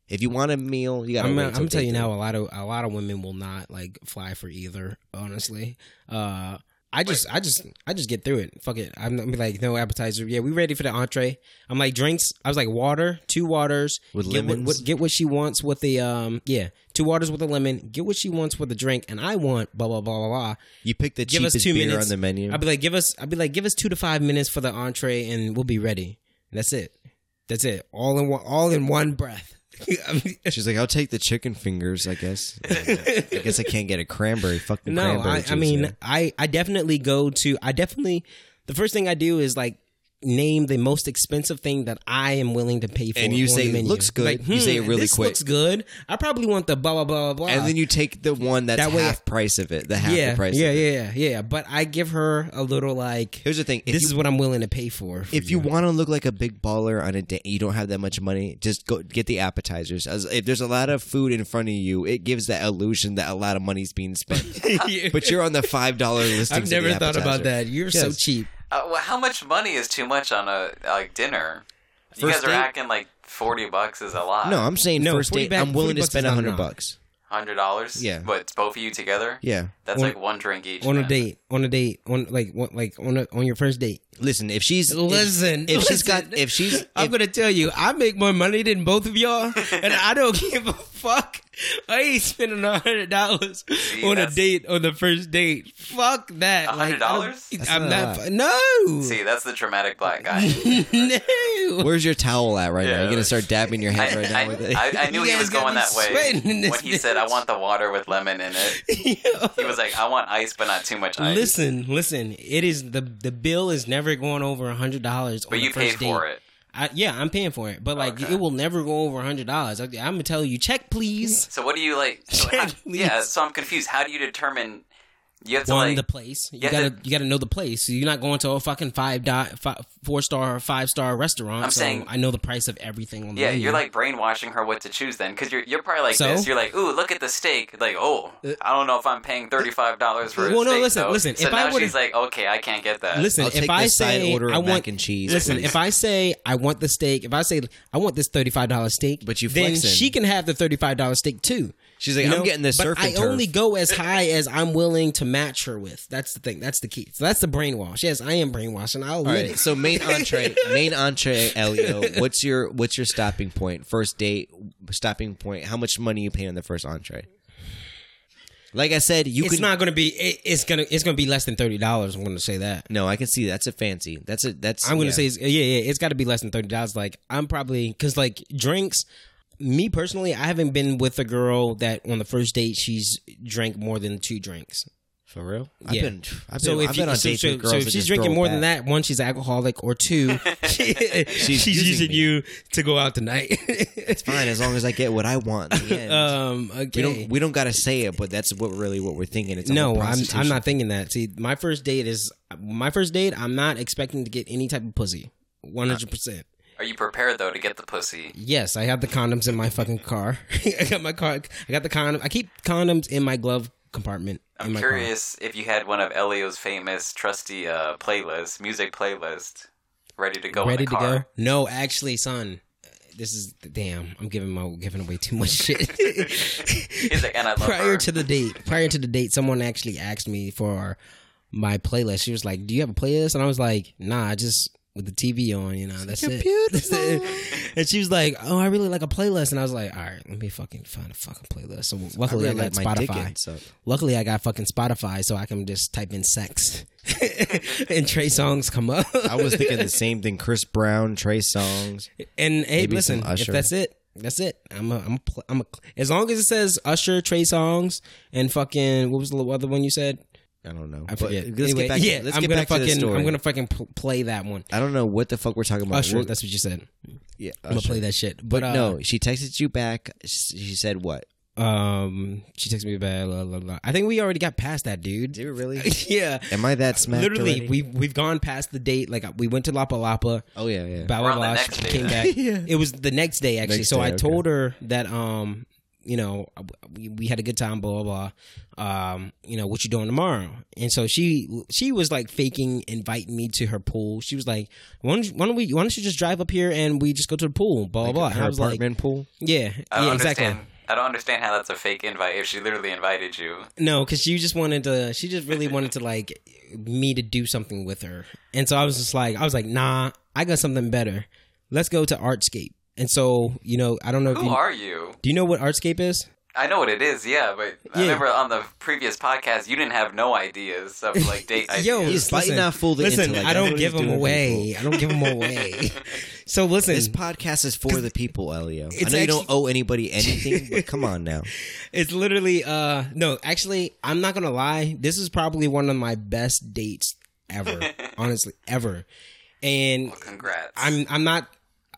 If you want a meal, you got to I'm, wait. I'm till gonna tell day you now, a lot of a lot of women will not like fly for either. Honestly, uh, I just, I just, I just get through it. Fuck it. I'm, I'm like, no appetizer. Yeah, we ready for the entree. I'm like drinks. I was like water, two waters With get what, lemons? what- get what she wants with the um, yeah, two waters with a lemon. Get what she wants with a drink, and I want blah blah blah blah blah. You pick the Give us cheapest two beer minutes on the menu. I'd be like, give us, I'd be like, give us two to five minutes for the entree, and we'll be ready. That's it. That's it. All in one, all in one breath. She's like, I'll take the chicken fingers. I guess. I guess I can't get a cranberry. Fuck the no, cranberry I, I mean. I, I definitely go to. I definitely. The first thing I do is like name the most expensive thing that I am willing to pay for. And you say, menu. "Looks good." Like, hmm, You say it really this quick. Looks good. I probably want the blah blah blah blah. and then you take the one that's That way- half price of it. The half yeah, the price. yeah, of it. yeah, yeah, yeah. But I give her a little like. Here's the thing: this you, is what I'm willing to pay for. for if you want to look like a big baller on a day, you don't have that much money. Just go get the appetizers. As if there's a lot of food in front of you, it gives that illusion that a lot of money's being spent. but you're on the five dollar listings. I've never thought about that. You're so cheap. Uh, well, how much money is too much on a like dinner? You First guys are date? acting like forty bucks is a lot. No, I'm saying No, first 40 date. back- I'm willing 40 to bucks spend is a not hundred enough. bucks. hundred dollars. Yeah. but it's both of you together. Yeah. that's On- like one drink each. on a man. date, on a date, on like what, like on a, on your first date. Listen, if she's if- Listen, if, she's got, listen. if she's, I'm if- gonna tell you, I make more money than both of y'all, and I don't give a fuck. I ain't spending a hundred dollars on a date on the first date. Fuck that. $100? Like, I don't- That's I'm not not. no. See, that's the dramatic black guy. no. where's your towel at right now? You're gonna start dabbing your I, head right now I, with it. I, I knew he was going that way sweating in this when he said, "I want the water with lemon in it." He was like, "I want ice, but not too much ice." Listen, listen. It is the the bill is never going over a hundred dollars. but you paid for it. I, yeah, I'm paying for it, but like Okay. it will never go over a hundred dollars. I'm gonna tell you, check please. So what do you like? So Check, how, yeah, so I'm confused. How do you determine? You have to One like the place. You Yeah, gotta the- you gotta know the place. You're not going to a fucking five dot five, four star five star restaurant. I'm so saying- I know the price of everything on the Yeah, menu. you're like brainwashing her what to choose then, because you're you're probably like So? this. You're like, ooh, look at the steak. Like, oh, uh, I don't know if I'm paying thirty five dollars for a Well, no, steak. listen, though. listen, So if I now would've- she's like, okay, I can't get that. Listen, I'll if take I the side say order of I mac want and cheese, listen, please. if I say I want the steak, if I say I want this thirty five dollar steak, But you then flexing. she can have the thirty five dollar steak too. She's like, You I'm know? getting the but I turf. only go as high as I'm willing to match her with. That's the thing. That's the key. So that's the brainwash. Yes, I am brainwashed, and I'll admit right, it. so main entree, main entree, Elio. What's your what's your stopping point? First date stopping point. How much money you pay on the first entree? Like I said, you it's can not going to be. It, it's gonna. It's gonna be less than thirty dollars. I'm going to say that. No, I can see that's a fancy. That's a that's. I'm going to yeah. say, yeah, yeah. It's got to be less than thirty dollars. Like I'm probably because like drinks. Me personally, I haven't been with a girl that on the first date she's drank more than two drinks. for real. Yeah. I've been. I've So been, if I've you, been on so, dates so, with girls so if she's drinking more it than that, one she's alcoholic, or two she's, using using you to go out tonight. It's fine as long as I get what I want. In the end. um, okay. we don't. We don't got to say it, but that's what really what we're thinking. It's no, I'm I'm not thinking that. See, my first date is my first date. I'm not expecting to get any type of pussy. One hundred percent. Are you prepared though to get the pussy? Yes, I have the condoms in my fucking car. I got my car. I got the condom. I keep condoms in my glove compartment. I'm my curious if you had one of Elio's famous trusty uh, playlists, music playlist, ready to go. Ready in to car. go? No, actually, son. This is damn. I'm giving my giving away too much shit. He's like, and I love prior her. to the date, prior to the date, someone actually asked me for my playlist. She was like, "Do you have a playlist?" And I was like, "Nah, I just with the TV on, you know, that's it." That's it. and she was like, "Oh, I really like a playlist." And I was like, "All right, let me fucking find a fucking playlist." So luckily, I, really got like Spotify. Luckily, I got fucking Spotify, so I can just type in sex, and Trey Songz come up. I was thinking the same thing. Chris Brown, Trey Songz. And hey, listen, if that's it, that's it. I'm a, I'm a, I'm a, as long as it says Usher, Trey Songz, and fucking what was the other one you said? I don't know. I forget. But let's anyway, get back. Yeah, let's I'm get gonna back fucking, to the story. I'm gonna fucking pl- play that one. I don't know what the fuck we're talking about. Usher, We're- that's what you said. yeah, I'm gonna Usher. play that shit. But, uh, no, she texted you back. She said what? um, she texted me back. Blah, blah, blah. I think we already got past that, dude. Did we really? yeah, Am I that smacked literally, already? we we've gone past the date. Like we went to La Palapa. Oh yeah, yeah. Blah We're blah on the blah. next She day came then. back. It was the next day actually. Next so day, I okay. told her that um, you know, we, we had a good time. Blah blah blah. Um, you know, what you doing tomorrow? And so she she was like faking inviting me to her pool. She was like, why don't, you, why don't we? Why don't you just drive up here and we just go to the pool? Blah blah blah. And Her I was like, apartment pool. yeah, I yeah, understand. exactly. I don't understand how that's a fake invite if she literally invited you. No, because she just wanted to. She just really wanted to like me to do something with her, and so I was just like, I was like, nah, I got something better. Let's go to Artscape. And so you know, I don't know if Who you are you? do you know what Artscape is. I know what it is, yeah, but I remember on the previous podcast you didn't have no ideas of like date ideas. Yo, He's fighting listen, not full the Listen, intellect. I don't what give he's them doing, away. I don't give them away. so listen, This podcast is for the people, Elio. I It's know you don't owe anybody anything, but come on now. It's literally uh no, actually I'm not gonna lie. This is probably one of my best dates ever. honestly, ever. And Congrats. I'm I'm not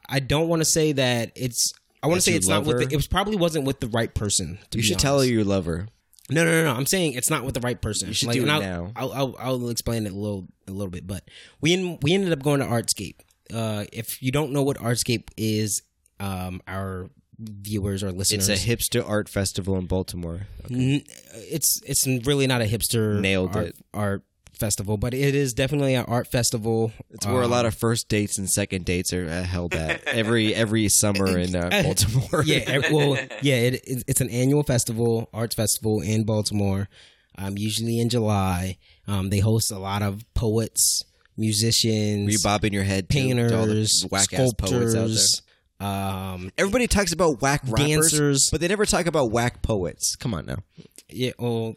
I don't want to say that it's I want to say it's not with the, it was probably wasn't with the right person. To You should tell her honest. you love her. No, no, no, no. I'm saying it's not with the right person. You should Like, do it I'll, now. I'll, I'll, I'll explain it a little, a little bit. But we en- we ended up going to Artscape. Uh, if you don't know what Artscape is, um, our viewers or listeners, It's a hipster art festival in Baltimore. N- it's it's really not a hipster Nailed art, it. art festival, but it is definitely an art festival. It's where a lot of first dates and second dates are uh, held at every every summer in uh, Baltimore. yeah, well, yeah, it, it, it's an annual festival, arts festival in Baltimore. Um, usually in July. Um, they host a lot of poets, musicians, Were you bobbing your head to, to all the painters, whack ass poets out there? Um, Everybody talks about whack rappers, Dancers. but they never talk about whack poets. Come on now. yeah. Well,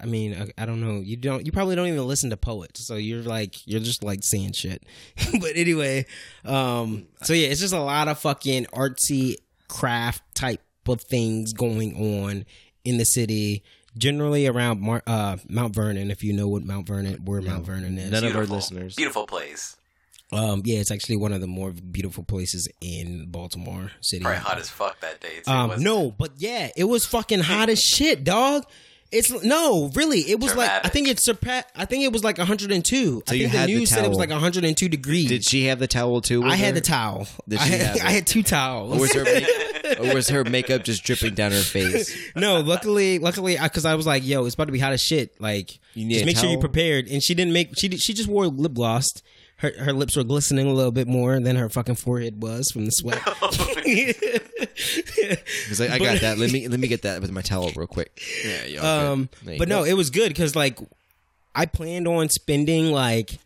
I mean, I, I don't know. You don't. You probably don't even listen to poets, so you're like you're just like saying shit. but anyway, um, so yeah, it's just a lot of fucking artsy craft type of things going on in the city. Generally around Mar- uh, Mount Vernon, if you know what Mount Vernon, where Mount Vernon is. None of our Beautiful. listeners. Beautiful place. Um, yeah, it's actually one of the more beautiful places in Baltimore City. Probably hot as fuck that day. Too, Um, no, but yeah, it was fucking hot as shit, dog. It's no, really. It was like I think it surpassed. I think it was like 102. I you think the had the news said it was like 102 degrees. Did she have the towel too? with I had the towel. Did I she had, have it? I had two towels. Or was her make- or was her makeup just dripping down her face? no, luckily, luckily, because I, was like, "Yo, it's about to be hot as shit." Like, You need just a make sure you're prepared. And she didn't make. She did- she just wore lip gloss. Her her lips were glistening a little bit more than her fucking forehead was from the sweat. He's like, I got that. Let me let me get that with my towel real quick. Yeah, yeah. Um, but no, it was good because like I planned on spending like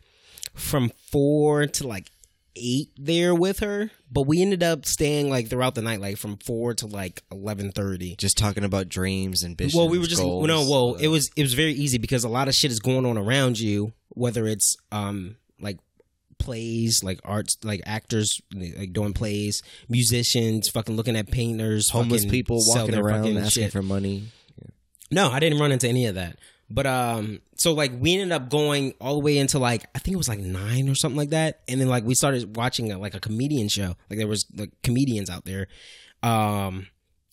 from four to like eight there with her, but we ended up staying like throughout the night, like from four to like eleven thirty. just talking about dreams and visions. Well, we were just goals. no. Well, it was it was very easy because a lot of shit is going on around you, whether it's um like plays, like arts, like actors, like doing plays, musicians, fucking looking at painters, homeless people walking around asking shit. for money. No, I didn't run into any of that. But um, so like we ended up going all the way into like I think it was like nine or something like that, and then like we started watching a, like a comedian show. Like there was like comedians out there, um,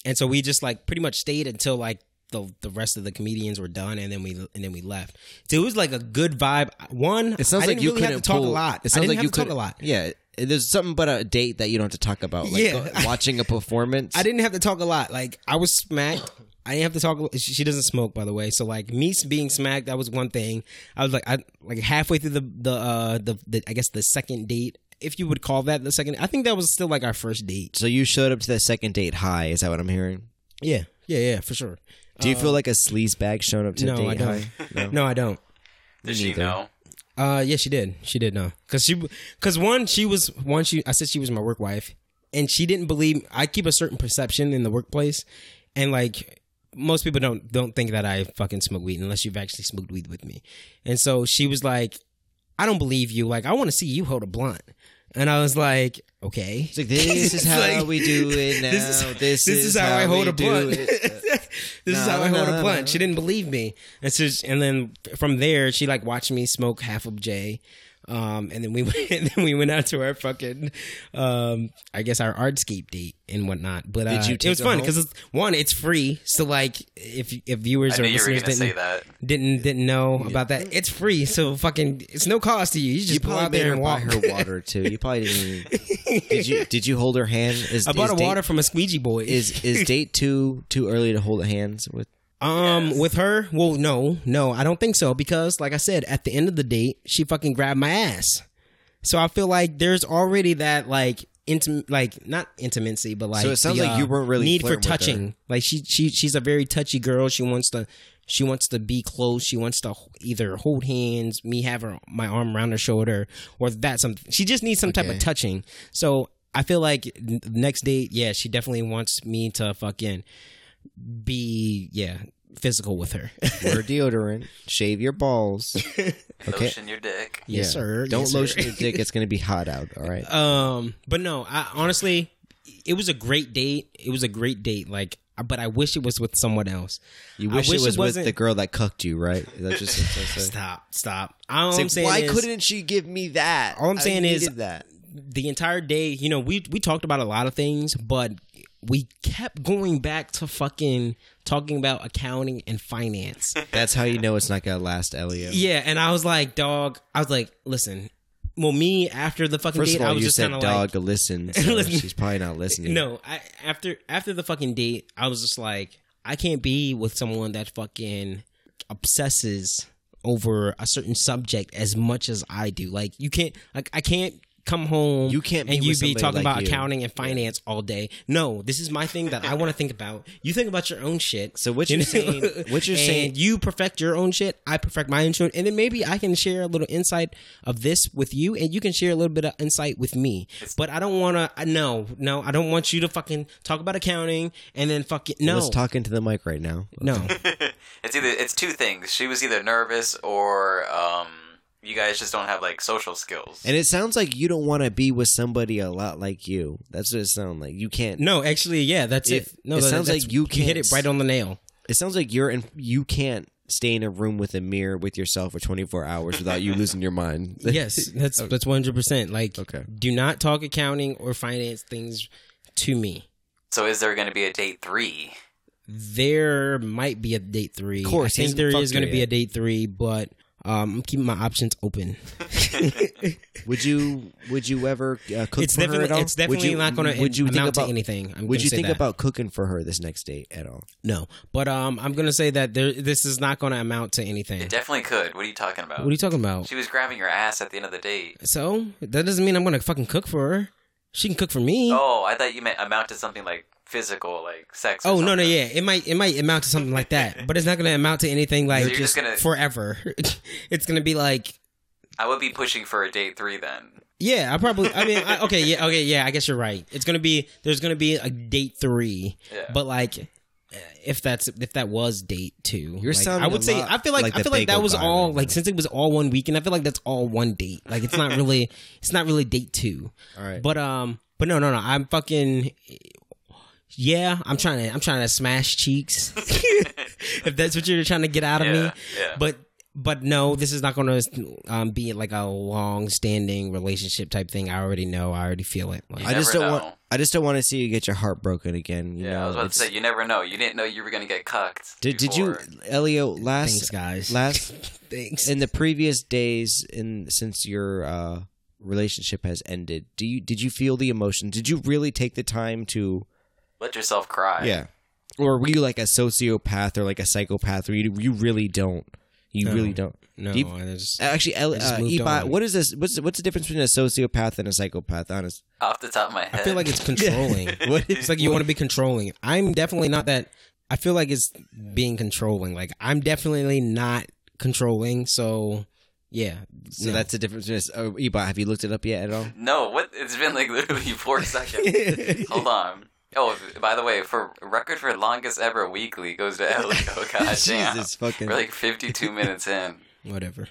and so we just like pretty much stayed until like the the rest of the comedians were done, and then we and then we left. So it was like a good vibe. One, It sounds I like didn't you really couldn't have to talk pull, a lot. It sounds like you to talk a lot. Yeah, there's something but a date that you don't have to talk about. Like Yeah. go- watching a performance. I didn't have to talk a lot. Like I was smacked. I didn't have to talk. She she doesn't smoke, by the way. So like me being smacked, that was one thing. I was like, I like halfway through the the uh the, the I guess the second date, if you would call that the second. I think that was still like our first date. So you showed up to that second date high. Is that what I'm hearing? Yeah, yeah, yeah, for sure. Do you feel like a sleaze bag showing up to no, date I don't. high? No. No, I don't. Did she neither. know? Uh, yeah, she did. She did know because she because one she was one she I said she was my work wife, and she didn't believe I keep a certain perception in the workplace, and like most people don't don't think that I fucking smoke weed unless you've actually smoked weed with me, and so she was like, I don't believe you. Like I want to see you hold a blunt, and I was like, okay. It's like this is how like, we do it now. This This, is, this is how, I hold we a blunt. this is how I hold no, a blunt. no. She didn't believe me, and so and then from there she like watched me smoke half of J, um, and then we went, and then we went out to our fucking, um, I guess our artscape date and whatnot. But uh, Did you it was fun because one, it's free. So like if if viewers I or knew you were listeners going to say didn't that. didn't didn't know about that, it's free. So fucking it's no cost to you. You just You go probably out made there her and buy walk. her water too. You probably didn't. Did you? Did you hold her hand? Is, I bought is a date- water from a squeegee boy. Is is date too too early to hold hands with? Um, Yes. with her, well, no, no, I don't think so because, like I said, at the end of the date, she fucking grabbed my ass. So I feel like there's already that like intimate, like not intimacy, but like So it sounds the, like uh, you weren't really need for flirting with her. touching. Like she, she, she's a very touchy girl. She wants to, she wants to be close. She wants to either hold hands, me have her my arm around her shoulder, or that something. She just needs some type of touching. So I feel like next date, yeah, she definitely wants me to fucking be yeah physical with her. Wear deodorant. Shave your balls. Okay. Lotion your dick. yes, sir. Don't Yes, sir. lotion your dick. It's gonna be hot out. All right. Um, but no, I honestly, it was a great date. It was a great date. Like, but I wish it was with someone else. You wish, wish it it was with the girl that cucked you, right? Is that just what I'm? Stop, stop. All It's I'm like, saying why is, couldn't she give me that? All I'm I saying is- that. the entire day, you know, we we talked about a lot of things, but we kept going back to fucking talking about accounting and finance. That's how you know it's not gonna last, Elliot. yeah, and I was like, dog. I was like, listen. Well, me after the fucking First date, of I was you just said kind of like, listen. So Listen. she's probably not listening. No, I after after the fucking date, I was just like, I can't be with someone that fucking obsesses over a certain subject as much as I do. Like you can't like I can't come home You can't be and you with be talking like about you. accounting and finance all day. No, this is my thing that I want to think about. You think about your own shit. So what you you're know? saying- what you're and saying- you perfect your own shit, I perfect my own shit, and then maybe I can share a little insight of this with you, and you can share a little bit of insight with me. But I don't want to. No, no, I don't want you to fucking talk about accounting and then fucking no, Let's talk into the mic right now. no. It's either it's two things. She was either nervous or um, you guys just don't have like social skills. And it sounds like you don't want to be with somebody a lot like you. That's what it sounds like. You can't. No, actually, yeah, that's it. It- No, it that- sounds like you hit can't it right on the nail. It sounds like you're in. You can't stay in a room with a mirror with yourself for 24 hours without you losing your mind. Yes, that's that's one hundred percent. Like, Okay. do not talk accounting or finance things to me. so is there going to be a date three? There might be a date three. Of course, I think there hasn't is fucked her going to be a date three, but um, I'm keeping my options open. Would you? Would you ever uh, cook it's for her at all? it's definitely would you, not going to Would you amount think about? to anything. I'm would you think that. about cooking for her this next date at all? no? But um, I'm going to say that there, this is not going to amount to anything. It definitely could. What are you talking about? What are you talking about? she was grabbing your ass at the end of the date. So that doesn't mean I'm going to fucking cook for her. She can cook for me. Oh, I thought you meant amount to something like physical, like sex. Oh no no yeah it might it might amount to something like that but it's not gonna amount to anything like So you're just gonna- forever it's gonna be like I would be pushing for a date three then. yeah I probably I mean I, okay yeah okay yeah I guess you're right it's gonna be there's gonna be a date three Yeah. but like if that's if that was date two You're like, sounding I would a say lot I feel like, like I feel like that was guy all right like since it was all one weekend I feel like that's all one date like it's not really it's not really date two All right. but um but no no no I'm fucking yeah, I'm trying to I'm trying to smash cheeks. if that's what you're trying to get out of me. Yeah, yeah. But but no, this is not going to um, be like a long standing relationship type thing. I already know. I already feel it. Like, You I just don't know. want. I just don't want to see you get your heart broken again. You Yeah, know, I was about to It's- say you never know. You didn't know you were going to get cucked. Did, did you, before. Elio? Last Thanks, guys. last Thanks. in the previous days, in since your uh, relationship has ended, do you did you feel the emotion? Did you really take the time to? Let yourself cry? Yeah. Or were you like a sociopath or like a psychopath, where you you really don't? You No. really don't. no, Do you- I just, Actually, El, I just uh, Ebot, what is this? What's what's the difference between a sociopath and a psychopath? Honest. Off the top of my head, I feel like it's controlling. What it's like you want to be controlling. I'm definitely not that. I feel like it's being controlling. Like I'm definitely not controlling. So yeah. So no. that's the difference. Between a, oh, Ebot, have you looked it up yet at all? no. What? It's been like literally four seconds. Hold on. Oh, by the way, for record for longest ever weekly goes to Elio. God damn. Jesus fucking. We're like 52 minutes in. whatever.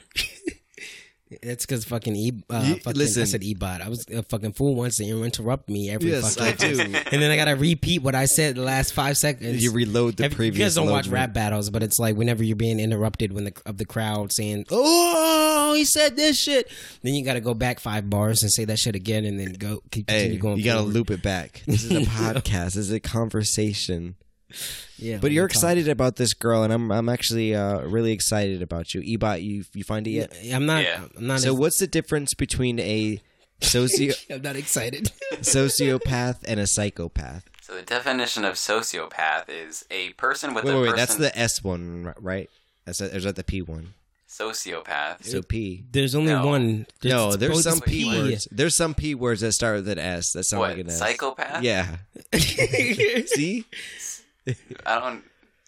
It's because fucking e. Uh, fucking, listen. I said ebot. I was a fucking fool once, and you interrupt me every Yes, fucking. I do. and then I gotta repeat what I said the last five seconds. You reload the previous. You guys don't load watch rap battles, but it's like whenever you're being interrupted when the of the crowd saying, "Oh, he said this shit," then you got to go back five bars and say that shit again, and then go keep continue going. you gotta loop it back. This is a podcast. This is a conversation. Yeah, But you're we'll talk. excited about this girl, and I'm I'm actually uh, really excited about you. Ebot, you you find it yet? Yeah, I'm not. Yeah. I'm not. So what's the difference between a socio I'm not excited. sociopath and a psychopath? So the definition of sociopath is a person with Wait, a wait, wait. That's the S one, right? That's a, is that the P one? sociopath. So P. There's only No. one. No, there's some to P words. There's some P words that start with an S that sound What? like an S. Psychopath? Yeah. See, I don't.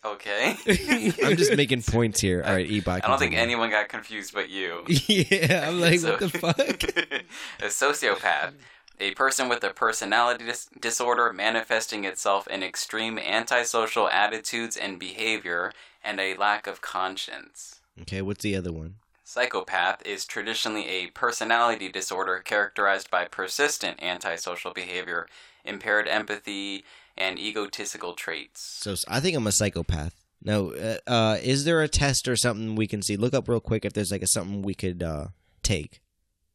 Okay. I'm just making points here. All right, Ebot. I don't think anyone got confused but you. Yeah, I'm like, So- what the fuck? a sociopath A person with a personality dis- disorder manifesting itself in extreme antisocial attitudes and behavior and a lack of conscience. Okay, what's the other one? Psychopath is traditionally a personality disorder characterized by persistent antisocial behavior, impaired empathy, and egotistical traits. So I think I'm a psychopath. No, uh, uh, is there a test or something we can see? Look up real quick if there's like a something we could uh, take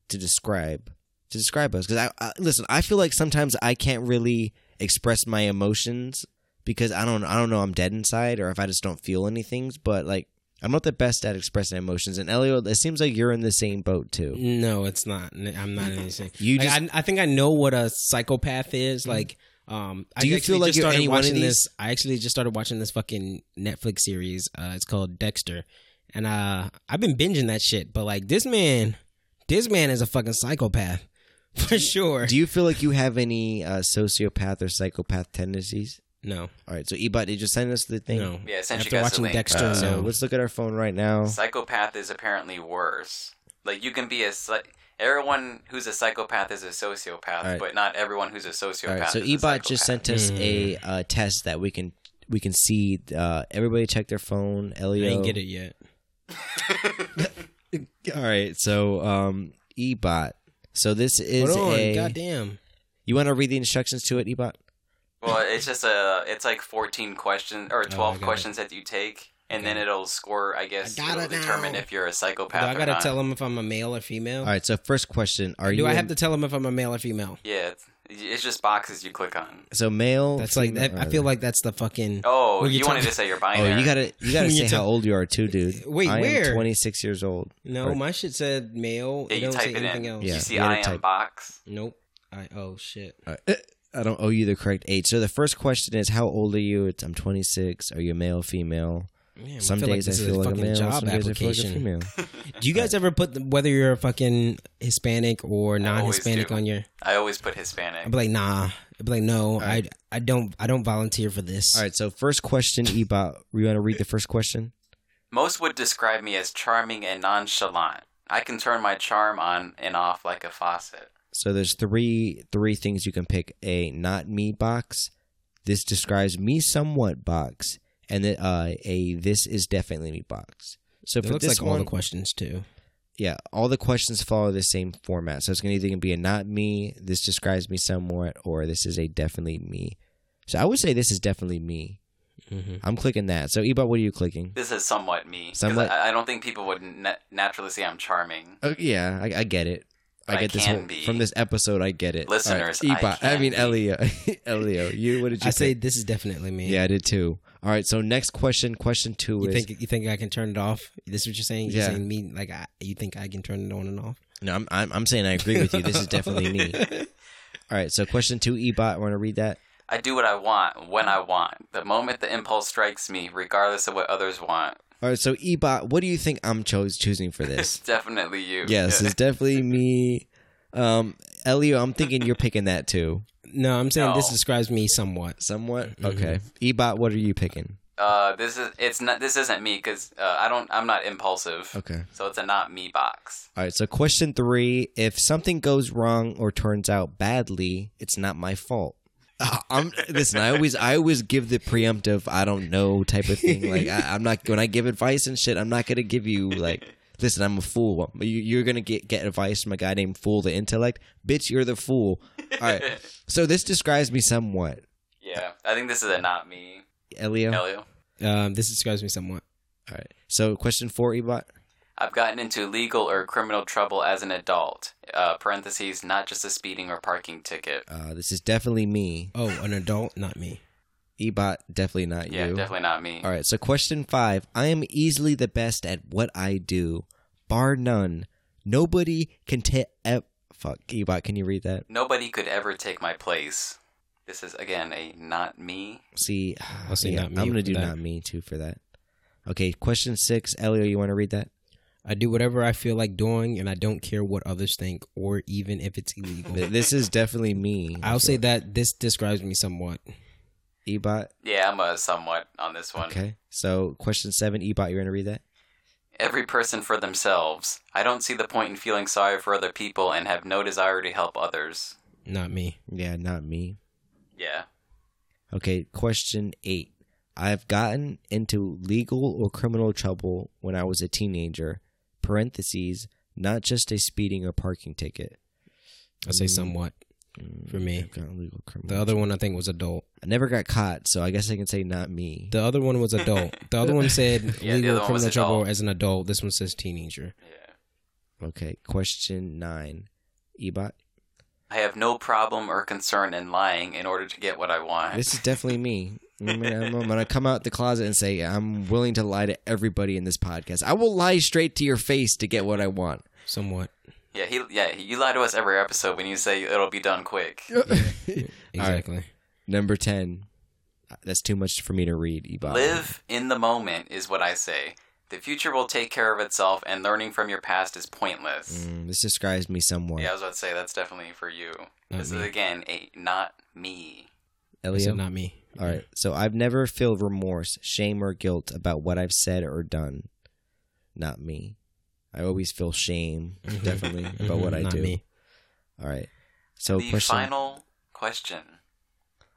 to describe to describe us. Because I, I listen, I feel like sometimes I can't really express my emotions because I don't I don't know I'm dead inside or if I just don't feel anything. But like I'm not the best at expressing emotions. And Elio, it seems like you're in the same boat too. No, it's not. I'm not in the same. You Like, just-. I, I think I know what a psychopath is. Like, um, I Do you feel like you're started any one of watching these? this? I actually just started watching this fucking Netflix series. Uh, it's called Dexter, and uh, I've been binging that shit. But like, this man, this man is a fucking psychopath for sure. Do you feel like you have any uh, sociopath or psychopath tendencies? no, All right, so Ebot, did you send us the thing? no. Yeah, I sent you After guys the watching link. Dexter, Uh, so no. let's look at our phone right now. Psychopath is apparently worse. Like you can be a psy- everyone who's a psychopath is a sociopath, All right. but not everyone who's a sociopath. All right, so is a Ebot just sent us a uh, test that we can we can see. Uh, everybody check their phone. I didn't get it yet. All right, so um, Ebot. So this is Hold on, a. goddamn. You want to read the instructions to it, Ebot? Well, it's just a. It's like fourteen questions or Oh, I twelve it. questions that you take, and then it'll score. I guess I it'll determine now. if you're a psychopath. Do I gotta not. tell him if I'm a male or female? All right. So first question: Are you Do I I a- have to tell him if I'm a male or female? Yeah, it's, it's just boxes you click on. So male. That's like female- that, I feel like that's the fucking. Oh, you you, wanted to say you're Oh, you gotta you gotta say how old you are too, dude. Wait, I where? 26 years old. No, Or- my shit said male. Yeah, it you don't type say it anything in. else. Yeah. you see you gotta I am type- box. Nope. I oh shit. I don't owe you the correct age. So the first question is, how old are you? It's I'm 26. Are you male, female? Man, Some I feel like days I feel a like a fucking male. job Some days I feel like a application. female. Do you guys ever put the, whether you're a fucking Hispanic or non-Hispanic on your? I always put Hispanic. I'd be like, nah. I'd be like, no. right. I I don't I don't volunteer for this. All right. So first question, Ebot. You want to read the first question? Most would describe me as charming and nonchalant. I can turn my charm on and off like a faucet. So there's three three things you can pick: a not me box, this describes me somewhat box, and then uh, a this is definitely me box. So It for looks this like all one, the questions too. yeah, all the questions follow the same format. So it's gonna either be a not me, this describes me somewhat, or this is a definitely me. So I would say this is definitely me. Mhm. I'm clicking that. So Ebot, what are you clicking? This is somewhat me. Somewhat? I, I don't think people would na- naturally say I'm charming. Oh yeah, I, I get it. I I get this whole, be. from this episode. I get it. Listeners, All I right, Ebot, I, can mean. Elio, Elio. You what did you I say this is definitely me. Yeah, I did too. All right, so next question, question two You is think you think I can turn it off? This is what you're saying? You're Yeah. saying me like I, you think I can turn it on and off? no, I'm, I'm I'm saying I agree with you. This is definitely me. All right, so question two, Ebot. Want to read that? I do what I want when I want. The moment the impulse strikes me, regardless of what others want. All right, so Ebot, what do you think I'm chose choosing for this? It's definitely you. yes, it's definitely me. Um, Elio, I'm thinking you're picking that too. No, I'm saying this describes me somewhat. Somewhat. Okay, Ebot, what are you picking? Uh, this is it's not. This isn't me because uh, I don't. I'm not impulsive. Okay. So it's a not me box. All right, so question three: If something goes wrong or turns out badly, it's not my fault. Uh, I'm listen. I always, I always give the preemptive, I don't know type of thing. Like I, I'm not when I give advice and shit. I'm not gonna give you like, listen, I'm a fool. You, you're gonna get get advice from a guy named Fool the Intellect. Bitch, you're the fool. All right. So this describes me somewhat, Yeah, I think this is a not me. Elio. Elio. Um, this describes me somewhat. All right. So question four, Ebot. I've gotten into legal or criminal trouble as an adult. Uh, parentheses, not just a speeding or parking ticket. Uh, this is definitely me. Oh, an adult, not me. Ebot, definitely not Yeah, you. definitely not me. All right, so question five. I am easily the best at what I do, bar none. Nobody can take. Fuck, Ebot, can you read that? Nobody could ever take my place. This is again a not me. See, I'll say yeah, not me I'm gonna do that. not me too for that. Okay, question six. Elio, you want to read that? I do whatever I feel like doing, and I don't care what others think, or even if it's illegal. This is definitely me. I'll say that this describes me somewhat. Ebot. Yeah, I'm a somewhat on this one. Okay, so question seven. Ebot, you want to read that? Every person for themselves. I don't see the point in feeling sorry for other people and have no desire to help others. Not me. Yeah, not me. Yeah. Okay, question eight. I've gotten into legal or criminal trouble when I was a teenager. Parentheses, not just a speeding or parking ticket. I say mm. somewhat Mm, for me. I've gotten legal criminal. The other one I think was adult. I never got caught, so I guess I can say not me. The other one was adult. The other one said Yeah, legal other one was criminal trouble as an adult. This one says teenager. Yeah. Okay, question nine. Ebot, I have no problem or concern in lying in order to get what I want. this is definitely me. I'm gonna, I'm gonna come out the closet and say I'm willing to lie to everybody in this podcast. I will lie straight to your face to get what I want. Somewhat. Yeah, he yeah, you lie to us every episode when you say it'll be done quick. Exactly. Number ten. That's too much for me to read. Ebot. Live in the moment is what I say. The future will take care of itself, and learning from your past is pointless. Mm, this describes me somewhat. Yeah, I was about to say that's definitely for you. Not this me. is again a not me. I Elio. not me. All right. So I've never felt remorse, shame, or guilt about what I've said or done. Not me. I always feel shame, definitely, about what I Mm-hmm. Not do. me. All right. So the question. final question.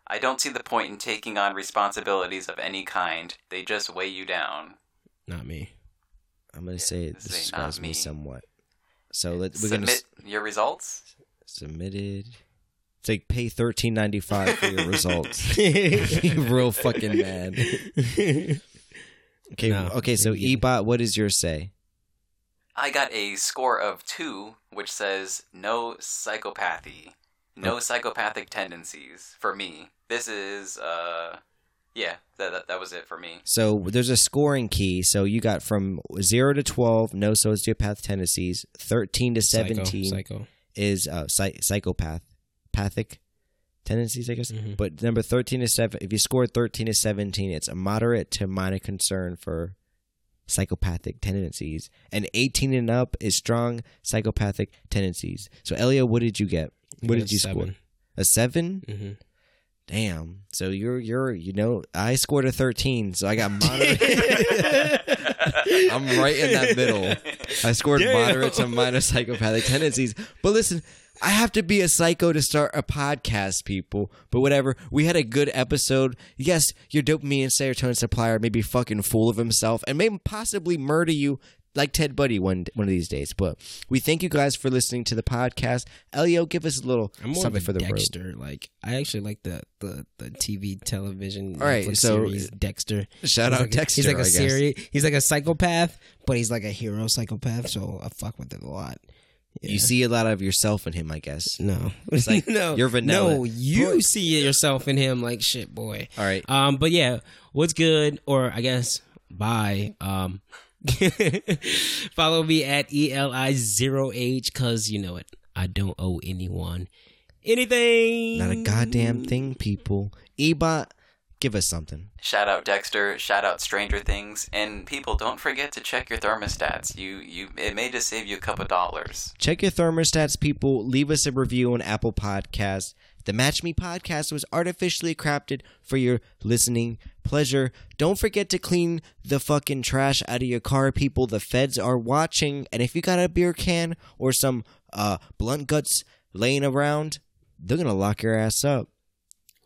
I don't see the point in taking on responsibilities of any kind. They just weigh you down. Not me. I'm gonna say this this ain't describes me me. somewhat. So let, we're gonna Submit s- your results. submitted. It's like pay thirteen ninety five for your results. Real fucking mad. Okay. No, okay. So. Ebot, what does yours say? I got a score of two, which says no psychopathy, no psychopathic tendencies for me. This is, uh, yeah, that, that, that was it for me. So there's a scoring key. So you got from zero to twelve, no sociopath tendencies. Thirteen to seventeen Psycho. is uh, psych- psychopath, pathic tendencies, I guess. Mhm. But number thirteen to seven, if you score thirteen to seventeen, it's a moderate to minor concern for psychopathic tendencies, and eighteen and up is strong psychopathic tendencies. So Elio, what did you get? What did you seven. score? A seven? hmm Damn. So you're you're you know I scored a thirteen, so I got moderate. I'm right in that middle. I scored Damn. moderate to minor psychopathic tendencies. But listen, I have to be a psycho to start a podcast, people. But whatever. We had a good episode. Yes, your dopamine and serotonin supplier may be fucking full of himself and may possibly murder you like Ted Bundy one one of these days. But we thank you guys for listening to the podcast. Elio, give us a little I'm more something for the road. Dexter. Like I actually like the the, the TV television All right, Netflix so- series Dexter. Shout He's out like, Dexter. He's like a series. He's like a psychopath, but he's like a hero psychopath. So I fuck with it a lot. Yeah. You see a lot of yourself in him, I guess. No, It's like, no, you're vanilla. No, you Boy. see yourself in him like shit, boy. All right. Um, but yeah, what's good, or I guess bye. Um, follow me at E eli zero h because you know it. I don't owe anyone anything. Not a goddamn thing, people. Ebot, give us something. Shout out Dexter. Shout out Stranger Things. And people, don't forget to check your thermostats. You, you, it may just save you a couple dollars. Check your thermostats, people. Leave us a review on Apple Podcasts. The Match Me podcast was artificially crafted for your listening pleasure. Don't forget to clean the fucking trash out of your car, people. The feds are watching. And if you got a beer can or some uh, blunt guts laying around, they're going to lock your ass up.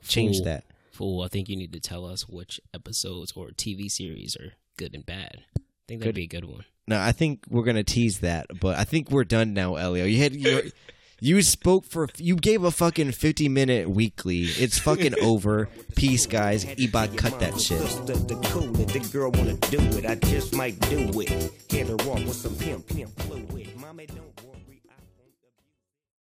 Change Fool. that. Fool, I think you need to tell us which episodes or TV series are good and bad. I think that'd Good. be a good one. No, I think we're gonna tease that, but I think we're done now, Elio. You had your, you spoke for you gave a fucking fifty minute weekly. It's fucking over. Peace, guys. Ebot, cut that shit. Sister, the cool the girl wanna do it. I just might do it. Hit her off with some pimp, pimp fluid. Mommy don't